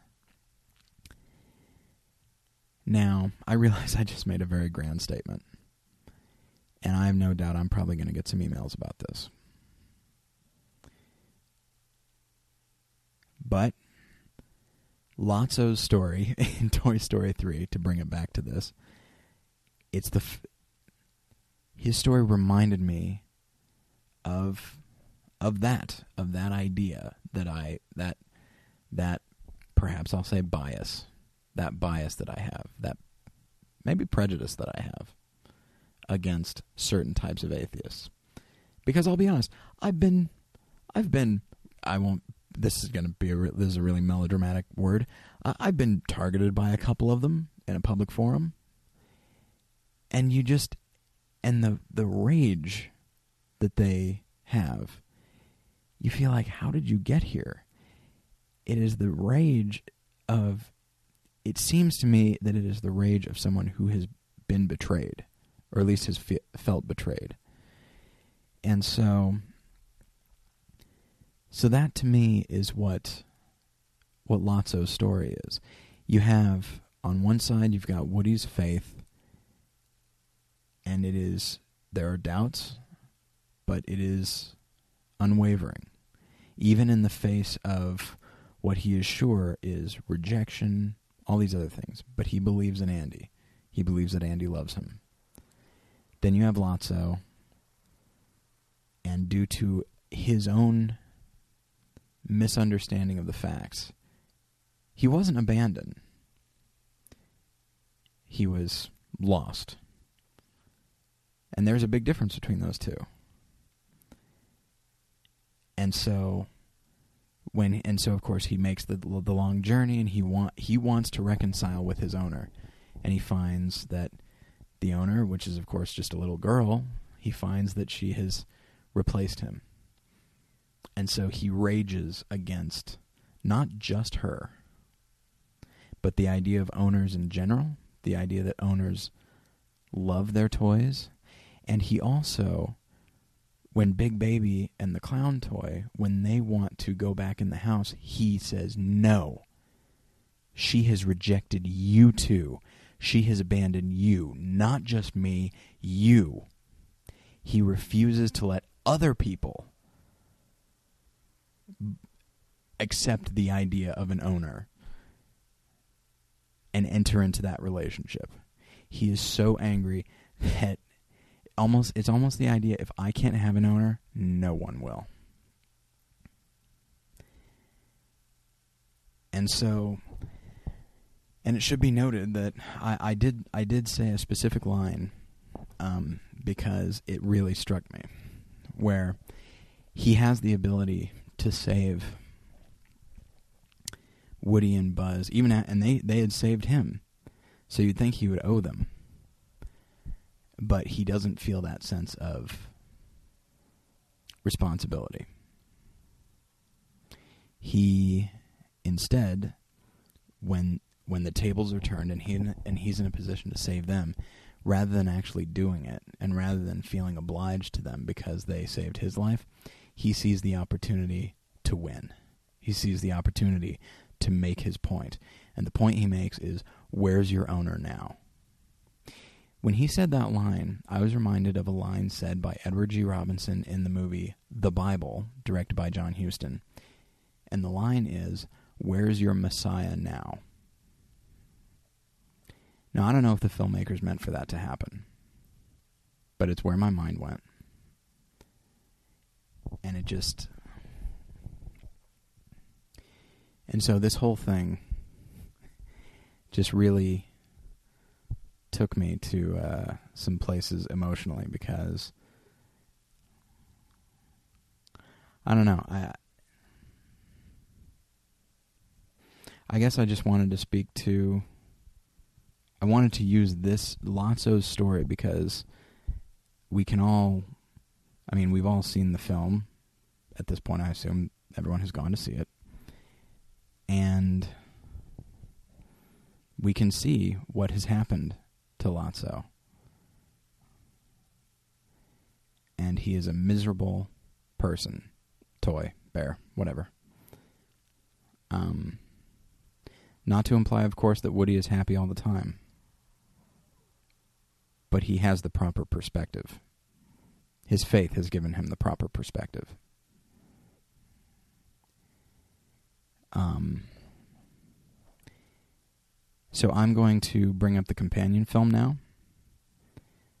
Now i realize i just made a very grand statement. And i have no doubt i'm probably going to get some emails about this. But Lotso's story in Toy Story 3 to bring it back to this it's the f- his story reminded me of of that of that idea that I that that perhaps I'll say bias that bias that I have that maybe prejudice that I have against certain types of atheists. Because I'll be honest I've been I've been I won't this is going to be a this is a really melodramatic word. Uh, I've been targeted by a couple of them in a public forum. And you just and the the rage that they have, you feel like, how did you get here? It is the rage of, it seems to me that it is the rage of someone who has been betrayed, or at least has fe- felt betrayed. And so, so that to me is what, what Lotso's story is. You have, on one side, you've got Woody's faith, and it is, there are doubts, but it is unwavering, even in the face of what he is sure is rejection, all these other things. But he believes in Andy. He believes that Andy loves him. Then you have Lotso, and due to his own misunderstanding of the facts, he wasn't abandoned. He was lost. And there's a big difference between those two and so when and so of course he makes the the long journey and he want he wants to reconcile with his owner. And he finds that the owner which is of course just a little girl he finds that she has replaced him. And so he rages against not just her but the idea of owners in general the idea that owners love their toys. And he also when Big Baby and the clown toy, when they want to go back in the house, he says no. She has rejected you too. She has abandoned you, not just me, you. He refuses to let other people accept the idea of an owner and enter into that relationship. He is so angry that almost it's almost the idea if I can't have an owner, no one will. And so and it should be noted that I, I did I did say a specific line um, because it really struck me, where he has the ability to save Woody and Buzz, even at, and they they had saved him, so you'd think he would owe them but he doesn't feel that sense of responsibility. He instead, when when the tables are turned and he and he's in a position to save them, rather than actually doing it and rather than feeling obliged to them because they saved his life, he sees the opportunity to win. He sees the opportunity to make his point. And the point he makes is where's your owner now? When he said that line, I was reminded of a line said by Edward G. Robinson in the movie The Bible, directed by John Huston. And the line is, Where's your Messiah now? Now, I don't know if the filmmakers meant for that to happen, but it's where my mind went. And it just. And so this whole thing just really took me to uh, some places emotionally because I don't know. I I guess I just wanted to speak to. I wanted to use this Lotso's story because we can all. I mean, we've all seen the film. At this point, I assume everyone has gone to see it. And we can see what has happened to Lotso. And he is a miserable person. Toy, bear, whatever. Um, not to imply, of course, that Woody is happy all the time. But he has the proper perspective. His faith has given him the proper perspective. Um, so I'm going to bring up the companion film now.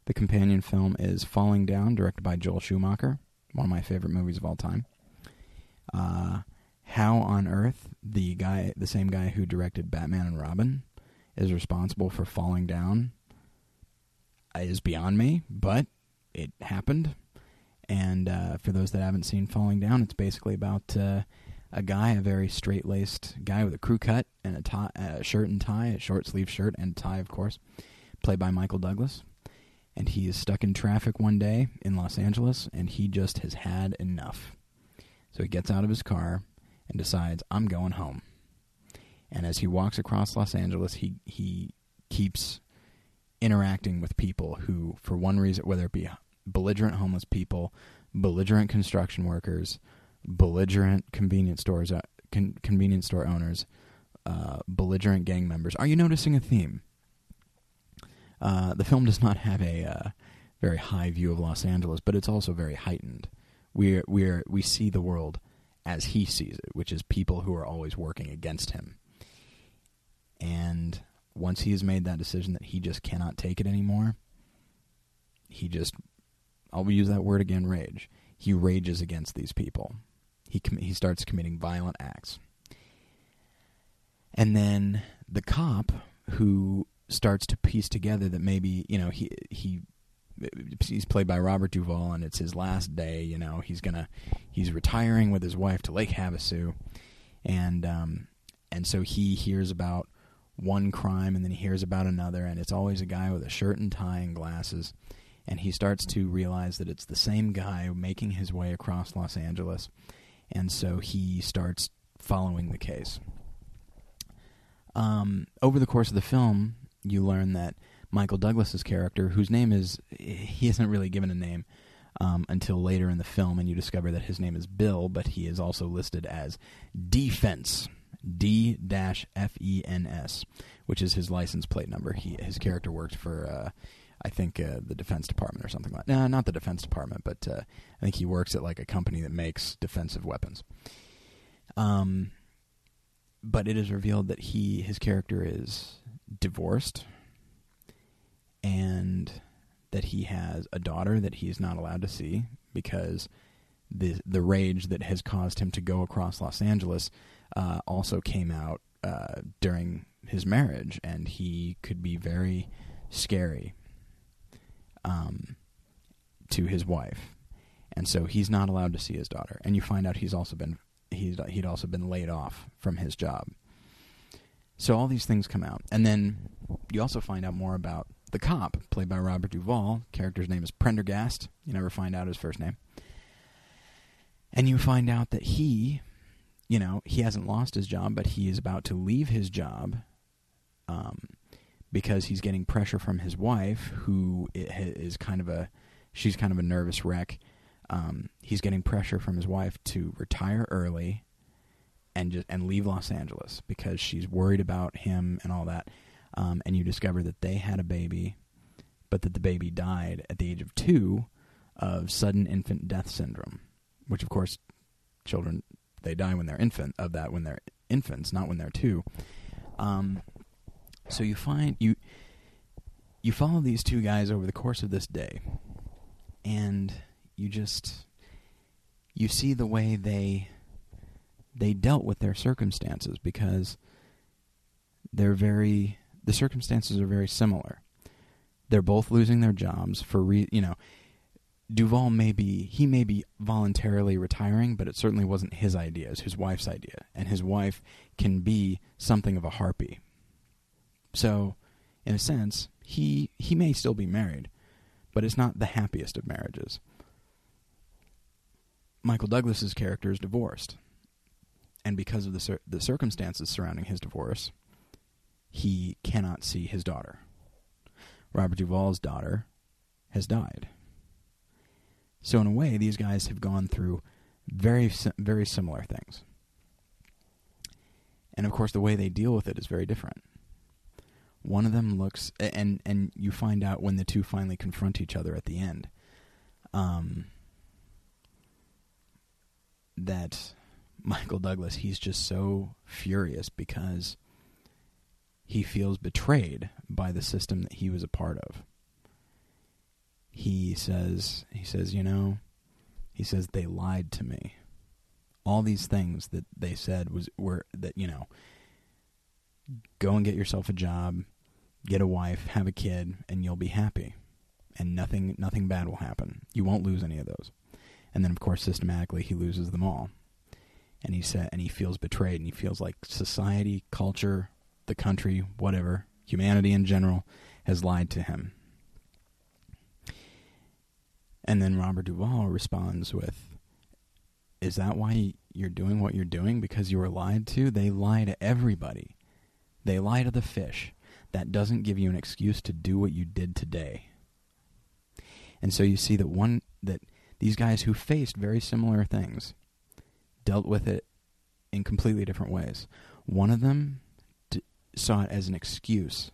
The companion film is Falling Down, directed by Joel Schumacher, one of my favorite movies of all time. Uh, how on earth the guy, the same guy who directed Batman and Robin, is responsible for Falling Down is beyond me, but it happened. And uh, for those that haven't seen Falling Down, it's basically about uh, a guy, a very straight laced guy with a crew cut and a, tie, a shirt and tie, a short sleeve shirt and tie, of course, played by Michael Douglas. And he is stuck in traffic one day in Los Angeles, and he just has had enough. So he gets out of his car and decides, I'm going home. And as he walks across Los Angeles, he, he keeps interacting with people who, for one reason, whether it be belligerent homeless people, belligerent construction workers, belligerent convenience stores, uh, con- convenience store owners, uh, belligerent gang members. Are you noticing a theme? Uh, the film does not have a uh, very high view of Los Angeles, but it's also very heightened. We we we see the world as he sees it, which is people who are always working against him. And once he has made that decision that he just cannot take it anymore, he just I'll use that word again, rage. He rages against these people he com- he starts committing violent acts. And then the cop who starts to piece together that maybe you know he he he's played by Robert Duvall and it's his last day. You know he's gonna he's retiring with his wife to Lake Havasu, and um, and so he hears about one crime and then he hears about another and it's always a guy with a shirt and tie and glasses and he starts to realize that it's the same guy making his way across Los Angeles and so he starts following the case. Um, over the course of the film, you learn that Michael Douglas's character, whose name is he isn't really given a name um, until later in the film, and you discover that his name is Bill, but he is also listed as Defense. D F E N S, which is his license plate number. He his character worked for uh, I think uh, the Defense Department or something like. That. No, not the Defense Department, but uh, I think he works at like a company that makes defensive weapons. Um, but it is revealed that he his character is divorced, and that he has a daughter that he is not allowed to see because the the rage that has caused him to go across Los Angeles uh, also came out uh, during his marriage, and he could be very scary um, to his wife, and so he's not allowed to see his daughter. And you find out he's also been he's he'd also been laid off from his job. So all these things come out, and then you also find out more about the cop, played by Robert Duvall. Character's name is Prendergast. You never find out his first name, and you find out that he, you know, he hasn't lost his job, but he is about to leave his job. Um, because he's getting pressure from his wife, who is kind of a she's kind of a nervous wreck. Um, he's getting pressure from his wife to retire early and just and leave Los Angeles because she's worried about him and all that. Um, and you discover that they had a baby, but that the baby died at the age of two of sudden infant death syndrome, which of course children they die when they're infant of that when they're infants, not when they're two. Um, so you find you you follow these two guys over the course of this day, and you just you see the way they they dealt with their circumstances because they're very the circumstances are very similar. They're both losing their jobs for re, you know. Duvall may be he may be voluntarily retiring, but it certainly wasn't his idea. It's his wife's idea, and his wife can be something of a harpy. So, in a sense, he he may still be married, but it's not the happiest of marriages. Michael Douglas's character is divorced, and because of the cir- the circumstances surrounding his divorce, he cannot see his daughter. Robert Duvall's daughter has died. So in a way, these guys have gone through very very similar things. And of course, the way they deal with it is very different. One of them looks, and and you find out when the two finally confront each other at the end, um, that Michael Douglas he's just so furious because he feels betrayed by the system that he was a part of. He says, he says, you know, he says they lied to me. All these things that they said was were that you know, go and get yourself a job, get a wife, have a kid, and you'll be happy, and nothing nothing bad will happen. You won't lose any of those. And then, of course, systematically, he loses them all, and he said, and he feels betrayed, and he feels like society, culture, the country, whatever, humanity in general, has lied to him. And then Robert Duvall responds with, Is that why you're doing what you're doing? Because you were lied to? They lie to everybody. They lie to the fish. That doesn't give you an excuse to do what you did today. And so you see that one that these guys who faced very similar things dealt with it in completely different ways. One of them saw it as an excuse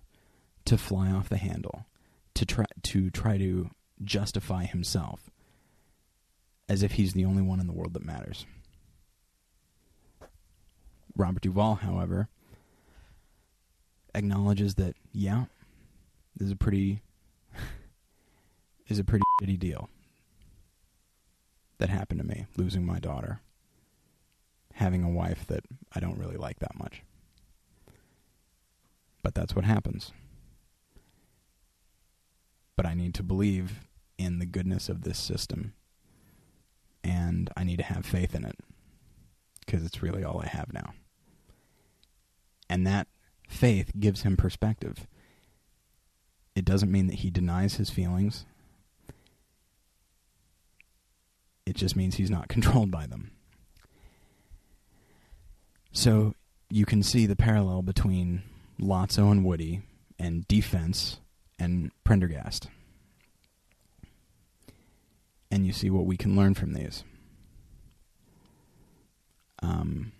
to fly off the handle, to try to try to justify himself as if he's the only one in the world that matters. Robert Duvall, however, acknowledges that yeah, this is a pretty is a pretty shitty deal that happened to me, losing my daughter, having a wife that I don't really like that much. But that's what happens. But I need to believe in the goodness of this system. And I need to have faith in it. Because it's really all I have now. And that faith gives him perspective. It doesn't mean that he denies his feelings. It just means he's not controlled by them. So you can see the parallel between Lotso and Woody, and Defense and Prendergast. And you see what we can learn from these. Um,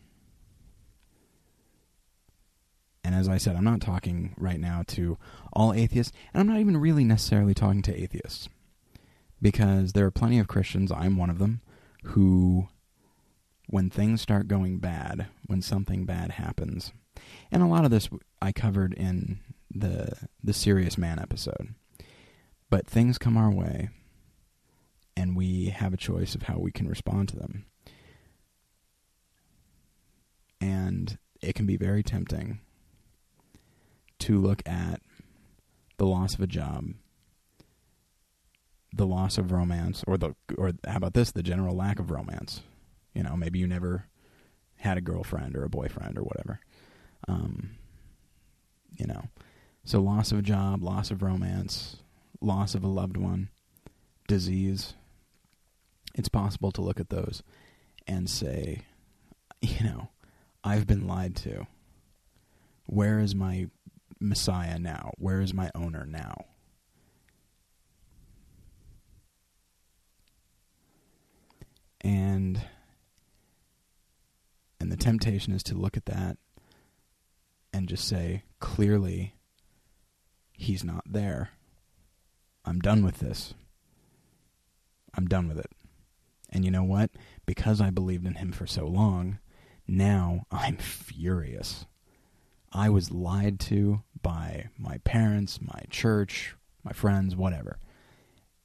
and as I said, I'm not talking right now to all atheists, and I'm not even really necessarily talking to atheists. Because there are plenty of Christians, I'm one of them, who, when things start going bad, when something bad happens, and a lot of this I covered in the the serious man episode. But things come our way and we have a choice of how we can respond to them. And it can be very tempting to look at the loss of a job, the loss of romance, or the or how about this, the general lack of romance. You know, maybe you never had a girlfriend or a boyfriend or whatever. Um, you know, so loss of a job, loss of romance, loss of a loved one, disease. It's possible to look at those and say, you know, I've been lied to. Where is my Messiah now? Where is my owner now? And and the temptation is to look at that and just say clearly he's not there. I'm done with this. I'm done with it. And you know what? Because I believed in him for so long, now I'm furious. I was lied to by my parents, my church, my friends, whatever.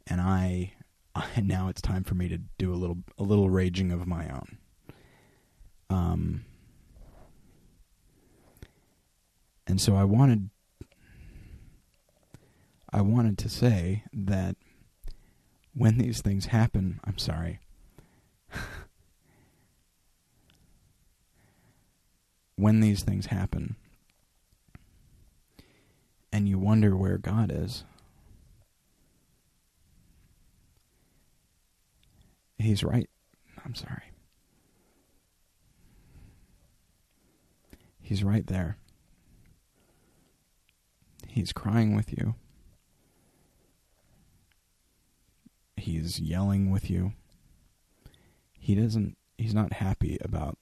And I, I now it's time for me to do a little a little raging of my own. Um, and so I wanted I wanted to say that when these things happen, I'm sorry. when these things happen and you wonder where God is, He's right. I'm sorry. He's right there. He's crying with you. He's yelling with you. He doesn't he's not happy about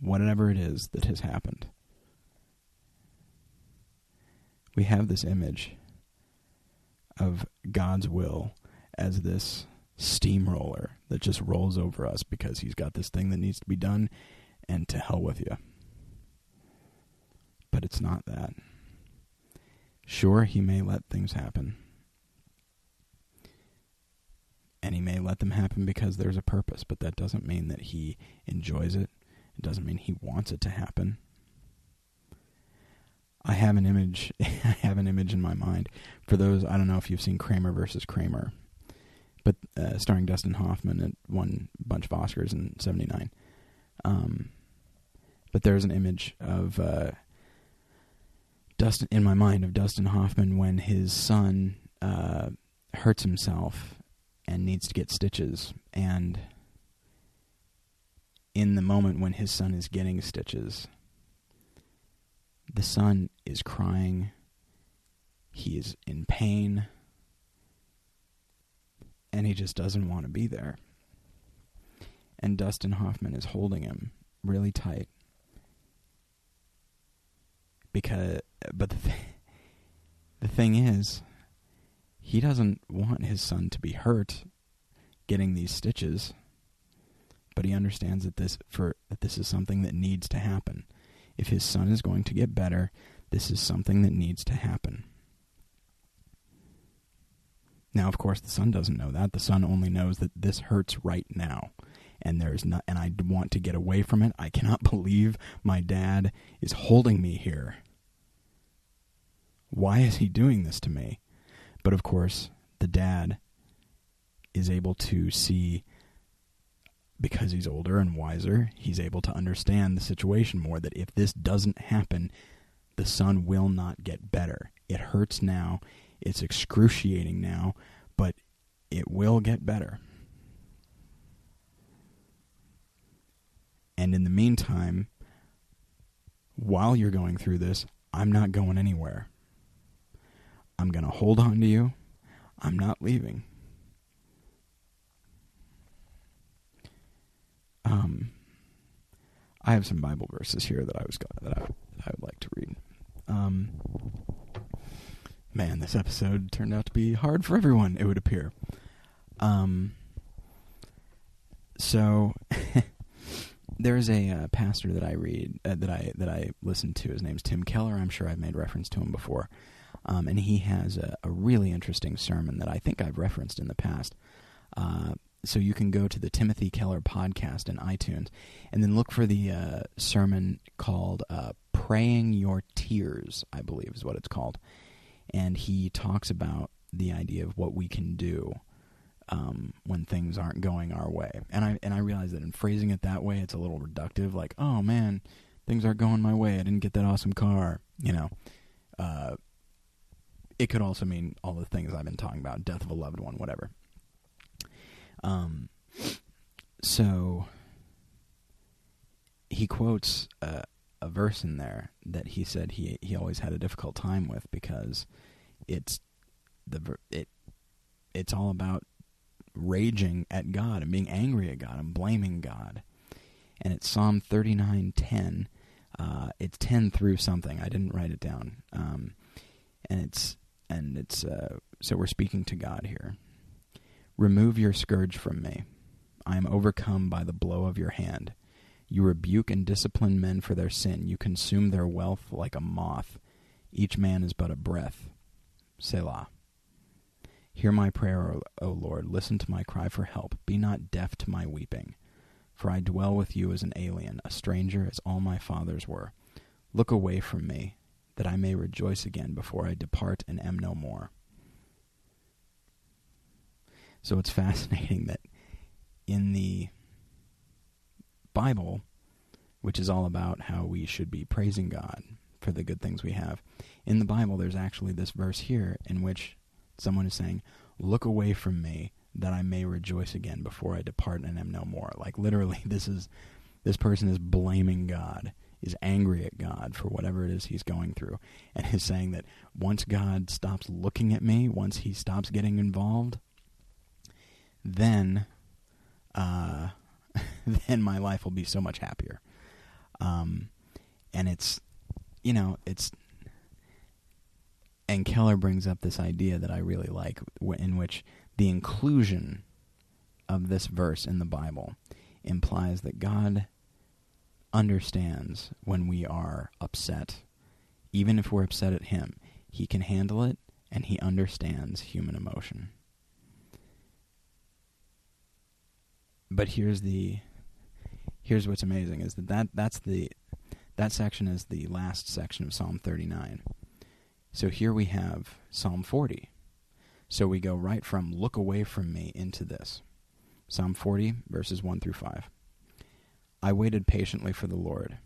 whatever it is that has happened. We have this image of God's will as this steamroller that just rolls over us because he's got this thing that needs to be done, and to hell with you. But it's not that. Sure, he may let things happen. And he may let them happen because there's a purpose, but that doesn't mean that he enjoys it. It doesn't mean he wants it to happen. I have an image I have an image in my mind. For those I don't know if you've seen Kramer versus Kramer but uh, starring Dustin Hoffman. It won a bunch of Oscars in '79. Um, but there's an image of uh, Dustin in my mind of Dustin Hoffman when his son uh, hurts himself and needs to get stitches, and in the moment when his son is getting stitches, the son is crying. He is in pain and he just doesn't want to be there. And Dustin Hoffman is holding him really tight. Because, but the, th- the thing is, he doesn't want his son to be hurt getting these stitches, but he understands that this for that this is something that needs to happen. If his son is going to get better, this is something that needs to happen. Now, of course, the son doesn't know that. The son only knows that this hurts right now. And there's not, and I want to get away from it. I cannot believe my dad is holding me here. Why is he doing this to me? But of course, the dad is able to see because he's older and wiser, he's able to understand the situation more that if this doesn't happen, the son will not get better. It hurts now. It's excruciating now, but it will get better. And in the meantime, while you're going through this, I'm not going anywhere. I'm going to hold on to you. I'm not leaving. Um, I have some Bible verses here that I was that I, that I would like to read. Um, man, this episode turned out to be hard for everyone. It would appear. Um. So there's a uh, pastor that I read uh, that I that I listen to. His name's Tim Keller. I'm sure I've made reference to him before, um, and he has a, a, really interesting sermon that I think I've referenced in the past. Uh, so you can go to the Timothy Keller podcast in iTunes, and then look for the uh, sermon called uh, "Praying Your Tears." I believe is what it's called and he talks about the idea of what we can do um, when things aren't going our way. And I and I realize that in phrasing it that way, it's a little reductive. Like, oh man, things aren't going my way. I didn't get that awesome car. You know, uh, it could also mean all the things I've been talking about: death of a loved one, whatever. Um, so he quotes uh, a verse in there that he said he he always had a difficult time with because it's the it it's all about raging at God and being angry at God and blaming God. And it's Psalm thirty nine ten. Uh, it's ten through something. I didn't write it down. Um, and it's and it's uh, so we're speaking to God here. Remove your scourge from me. I am overcome by the blow of your hand. You rebuke and discipline men for their sin. You consume their wealth like a moth. Each man is but a breath. Selah. Hear my prayer, O Lord. Listen to my cry for help. Be not deaf to my weeping. For I dwell with you as an alien, a stranger, as all my fathers were. Look away from me, that I may rejoice again before I depart and am no more. So it's fascinating that in the Bible, which is all about how we should be praising God for the good things we have, in the Bible there's actually this verse here in which someone is saying, Look away from me that I may rejoice again before I depart and am no more. Like literally this is this person is blaming God, is angry at God for whatever it is he's going through, and is saying that once God stops looking at me, once he stops getting involved, then uh, then my life will be so much happier. Um, and it's, you know, it's, and Keller brings up this idea that I really like, in which the inclusion of this verse in the Bible implies that God understands when we are upset. Even if we're upset at Him, He can handle it and He understands human emotion. But here's the here's what's amazing is that, that that's the that section is the last section of Psalm 39. So here we have Psalm 40. So we go right from look away from me into this. Psalm 40 verses 1 through 5. I waited patiently for the Lord.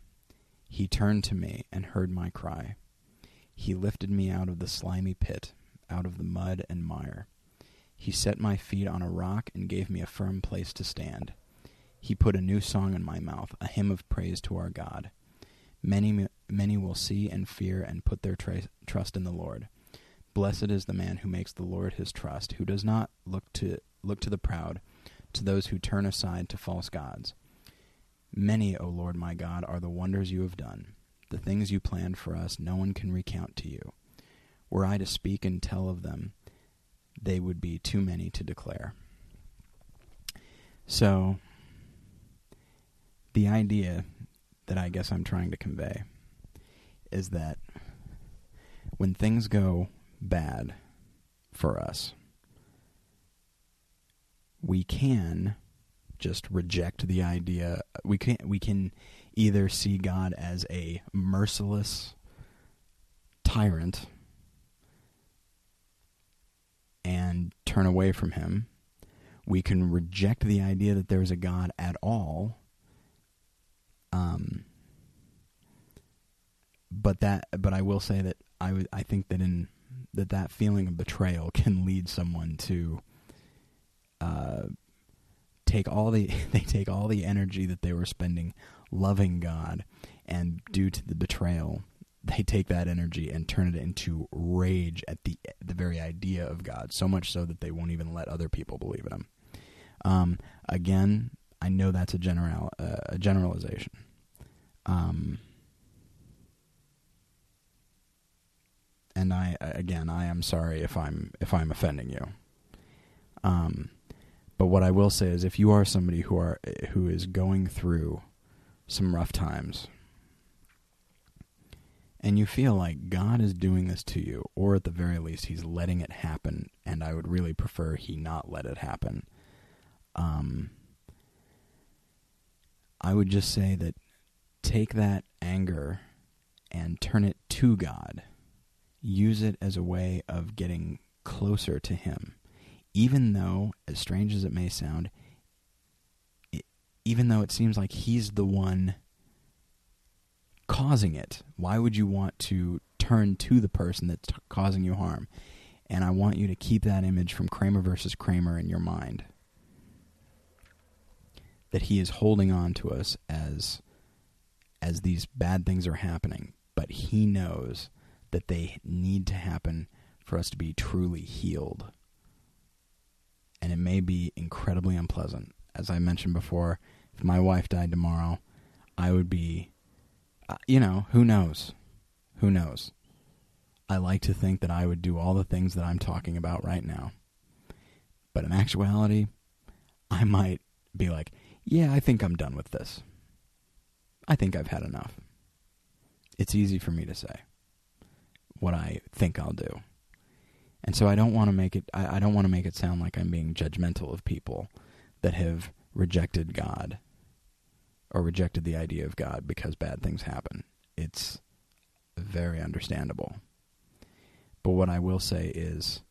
He turned to me and heard my cry. He lifted me out of the slimy pit, out of the mud and mire. He set my feet on a rock and gave me a firm place to stand. He put a new song in my mouth, a hymn of praise to our God. Many, many will see and fear and put their tra- trust in the Lord. Blessed is the man who makes the Lord his trust, who does not look to look to the proud, to those who turn aside to false gods. Many, O Lord my God, are the wonders you have done. The things you planned for us no one can recount to you. Were I to speak and tell of them, they would be too many to declare. So, the idea that I guess I'm trying to convey is that when things go bad for us, we can just reject the idea. We can we can either see God as a merciless tyrant and turn away from him. We can reject the idea that there is a God at all um, but that, but I will say that I, w- I think that in that that feeling of betrayal can lead someone to uh, take all the they take all the energy that they were spending loving God, and due to the betrayal, they take that energy and turn it into rage at the the very idea of God. So much so that they won't even let other people believe in Him. Um, again, I know that's a general uh, a generalization. Um, and I again, I am sorry if I'm if I'm offending you. Um, but what I will say is, if you are somebody who are who is going through some rough times, and you feel like God is doing this to you, or at the very least, He's letting it happen, and I would really prefer He not let it happen. Um, I would just say that take that anger and turn it to God. Use it as a way of getting closer to Him. Even though, as strange as it may sound, it, even though it seems like He's the one causing it, why would you want to turn to the person that's t- causing you harm? And I want you to keep that image from Kramer versus Kramer in your mind. That he is holding on to us as as these bad things are happening, but he knows that they need to happen for us to be truly healed. And it may be incredibly unpleasant. As I mentioned before, if my wife died tomorrow, I would be, you know, who knows? Who knows? I like to think that I would do all the things that I'm talking about right now. But in actuality, I might be like, yeah, I think I'm done with this. I think I've had enough. It's easy for me to say what I think I'll do. And so I don't want to make it I, I don't want to make it sound like I'm being judgmental of people that have rejected God or rejected the idea of God because bad things happen. It's very understandable. But what I will say is,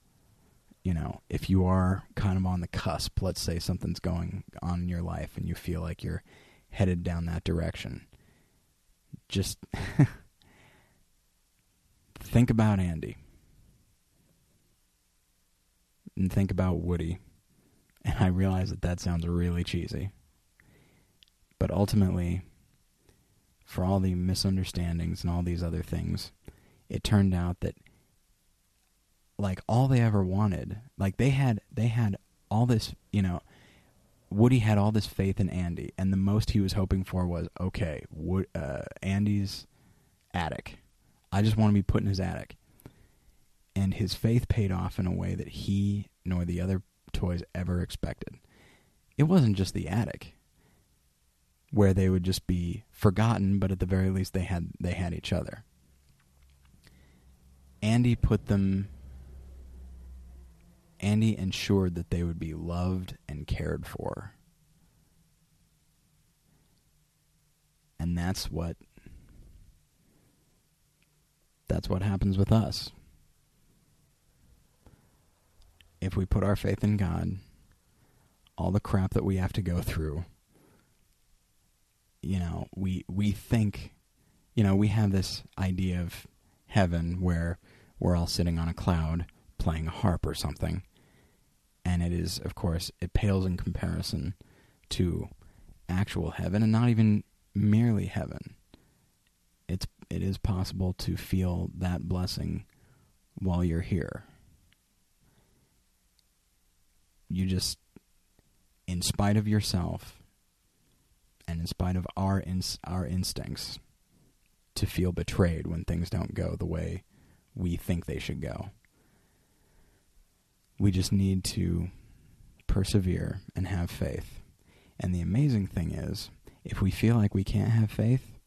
you know, if you are kind of on the cusp, let's say something's going on in your life and you feel like you're headed down that direction, just think about Andy. And think about Woody. And I realize that that sounds really cheesy. But ultimately, for all the misunderstandings and all these other things, it turned out that like all they ever wanted, like they had they had all this, you know, Woody had all this faith in Andy, and the most he was hoping for was okay, Wood, uh, Andy's attic. I just want to be put in his attic, and his faith paid off in a way that he nor the other toys ever expected. It wasn't just the attic where they would just be forgotten, but at the very least they had they had each other. Andy put them Andy ensured that they would be loved and cared for. And that's what that's what happens with us. If we put our faith in God, all the crap that we have to go through, you know, we we think, you know, we have this idea of heaven where we're all sitting on a cloud playing a harp or something. And it is, of course, it pales in comparison to actual heaven and not even merely heaven. It's it is possible to feel that blessing while you're here. You just in spite of yourself and in spite of our our instincts to feel betrayed when things don't go the way we think they should go. We just need to persevere and have faith. And the amazing thing is, if we feel like we can't have faith,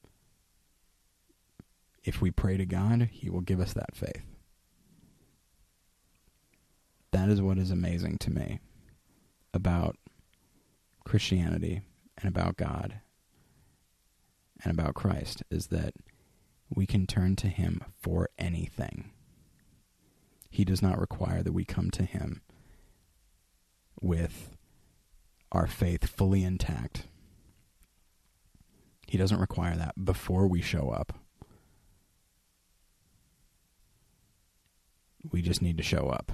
if we pray to God, He will give us that faith. That is what is amazing to me about Christianity and about God and about Christ is that we can turn to Him for anything. He does not require that we come to Him with our faith fully intact. He doesn't require that before we show up. We just need to show up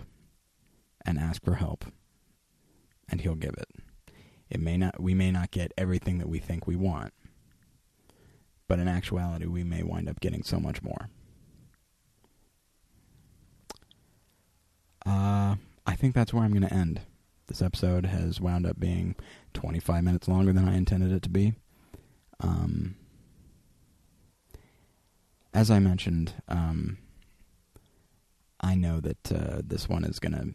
and ask for help, and He'll give it. It may not we may not get everything that we think we want, but in actuality we may wind up getting so much more. Uh, I think that's where I'm going to end. This episode has wound up being 25 minutes longer than I intended it to be. Um, as I mentioned, um, I know that uh, this one is going to.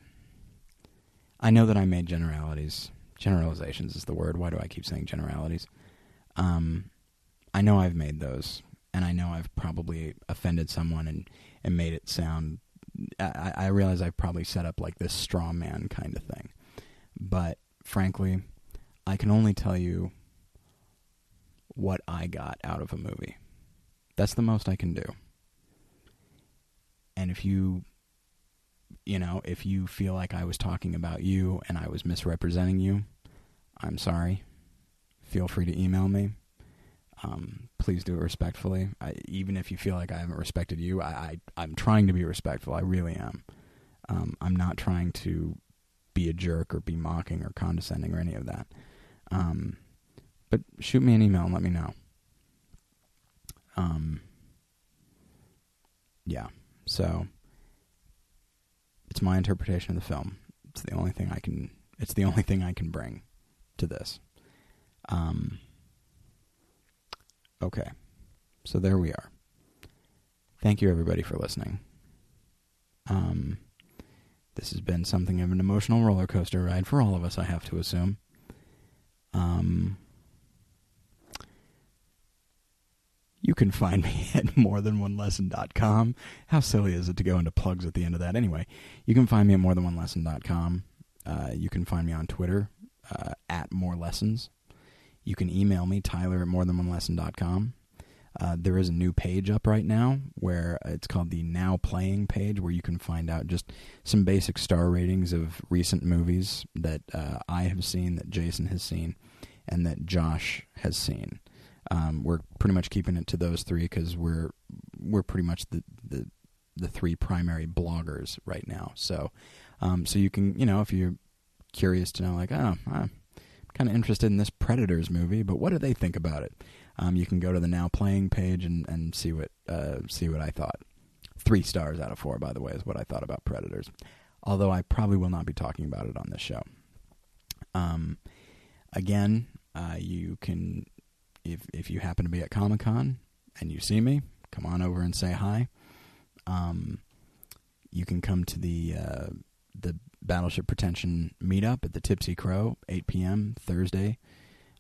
I know that I made generalities. Generalizations is the word. Why do I keep saying generalities? Um, I know I've made those, and I know I've probably offended someone and, and made it sound I, I realize I've probably set up like this straw man kind of thing. But frankly, I can only tell you what I got out of a movie. That's the most I can do. And if you, you know, if you feel like I was talking about you and I was misrepresenting you, I'm sorry. Feel free to email me. Um, please do it respectfully. I, even if you feel like I haven't respected you, I, I am trying to be respectful. I really am. Um, I'm not trying to be a jerk or be mocking or condescending or any of that. Um, but shoot me an email and let me know. Um, yeah. So it's my interpretation of the film. It's the only thing I can. It's the only thing I can bring to this. Um, Okay. So there we are. Thank you, everybody, for listening. Um, this has been something of an emotional roller coaster ride for all of us, I have to assume. Um, you can find me at morethanonelesson.com. How silly is it to go into plugs at the end of that? Anyway, you can find me at morethanonelesson.com. Uh, you can find me on Twitter uh, at more lessons. You can email me, Tyler at morethanonelesson.com. Uh, there is a new page up right now where it's called the Now Playing page, where you can find out just some basic star ratings of recent movies that uh, I have seen, that Jason has seen, and that Josh has seen. Um, we're pretty much keeping it to those three because we're we're pretty much the, the the three primary bloggers right now. So, um, so you can you know if you're curious to know, like, oh, I'm kind of interested in this Predators movie, but what do they think about it? Um, you can go to the now playing page and, and see what uh, see what I thought. Three stars out of four, by the way, is what I thought about Predators. Although I probably will not be talking about it on this show. Um, again, uh, you can if if you happen to be at Comic Con and you see me, come on over and say hi. Um, you can come to the uh, the Battleship Pretension meetup at the Tipsy Crow, 8 p.m. Thursday.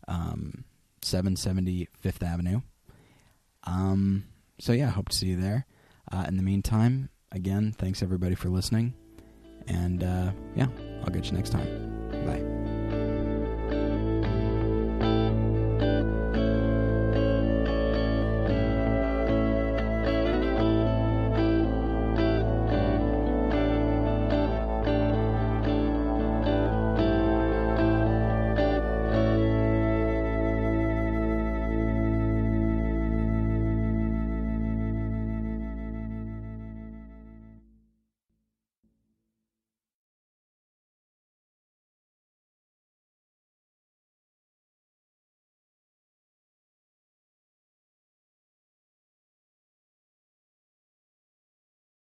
Um, 770 Fifth Avenue. Um, so yeah, hope to see you there. Uh, in the meantime, again, thanks everybody for listening, and uh, yeah, I'll get you next time.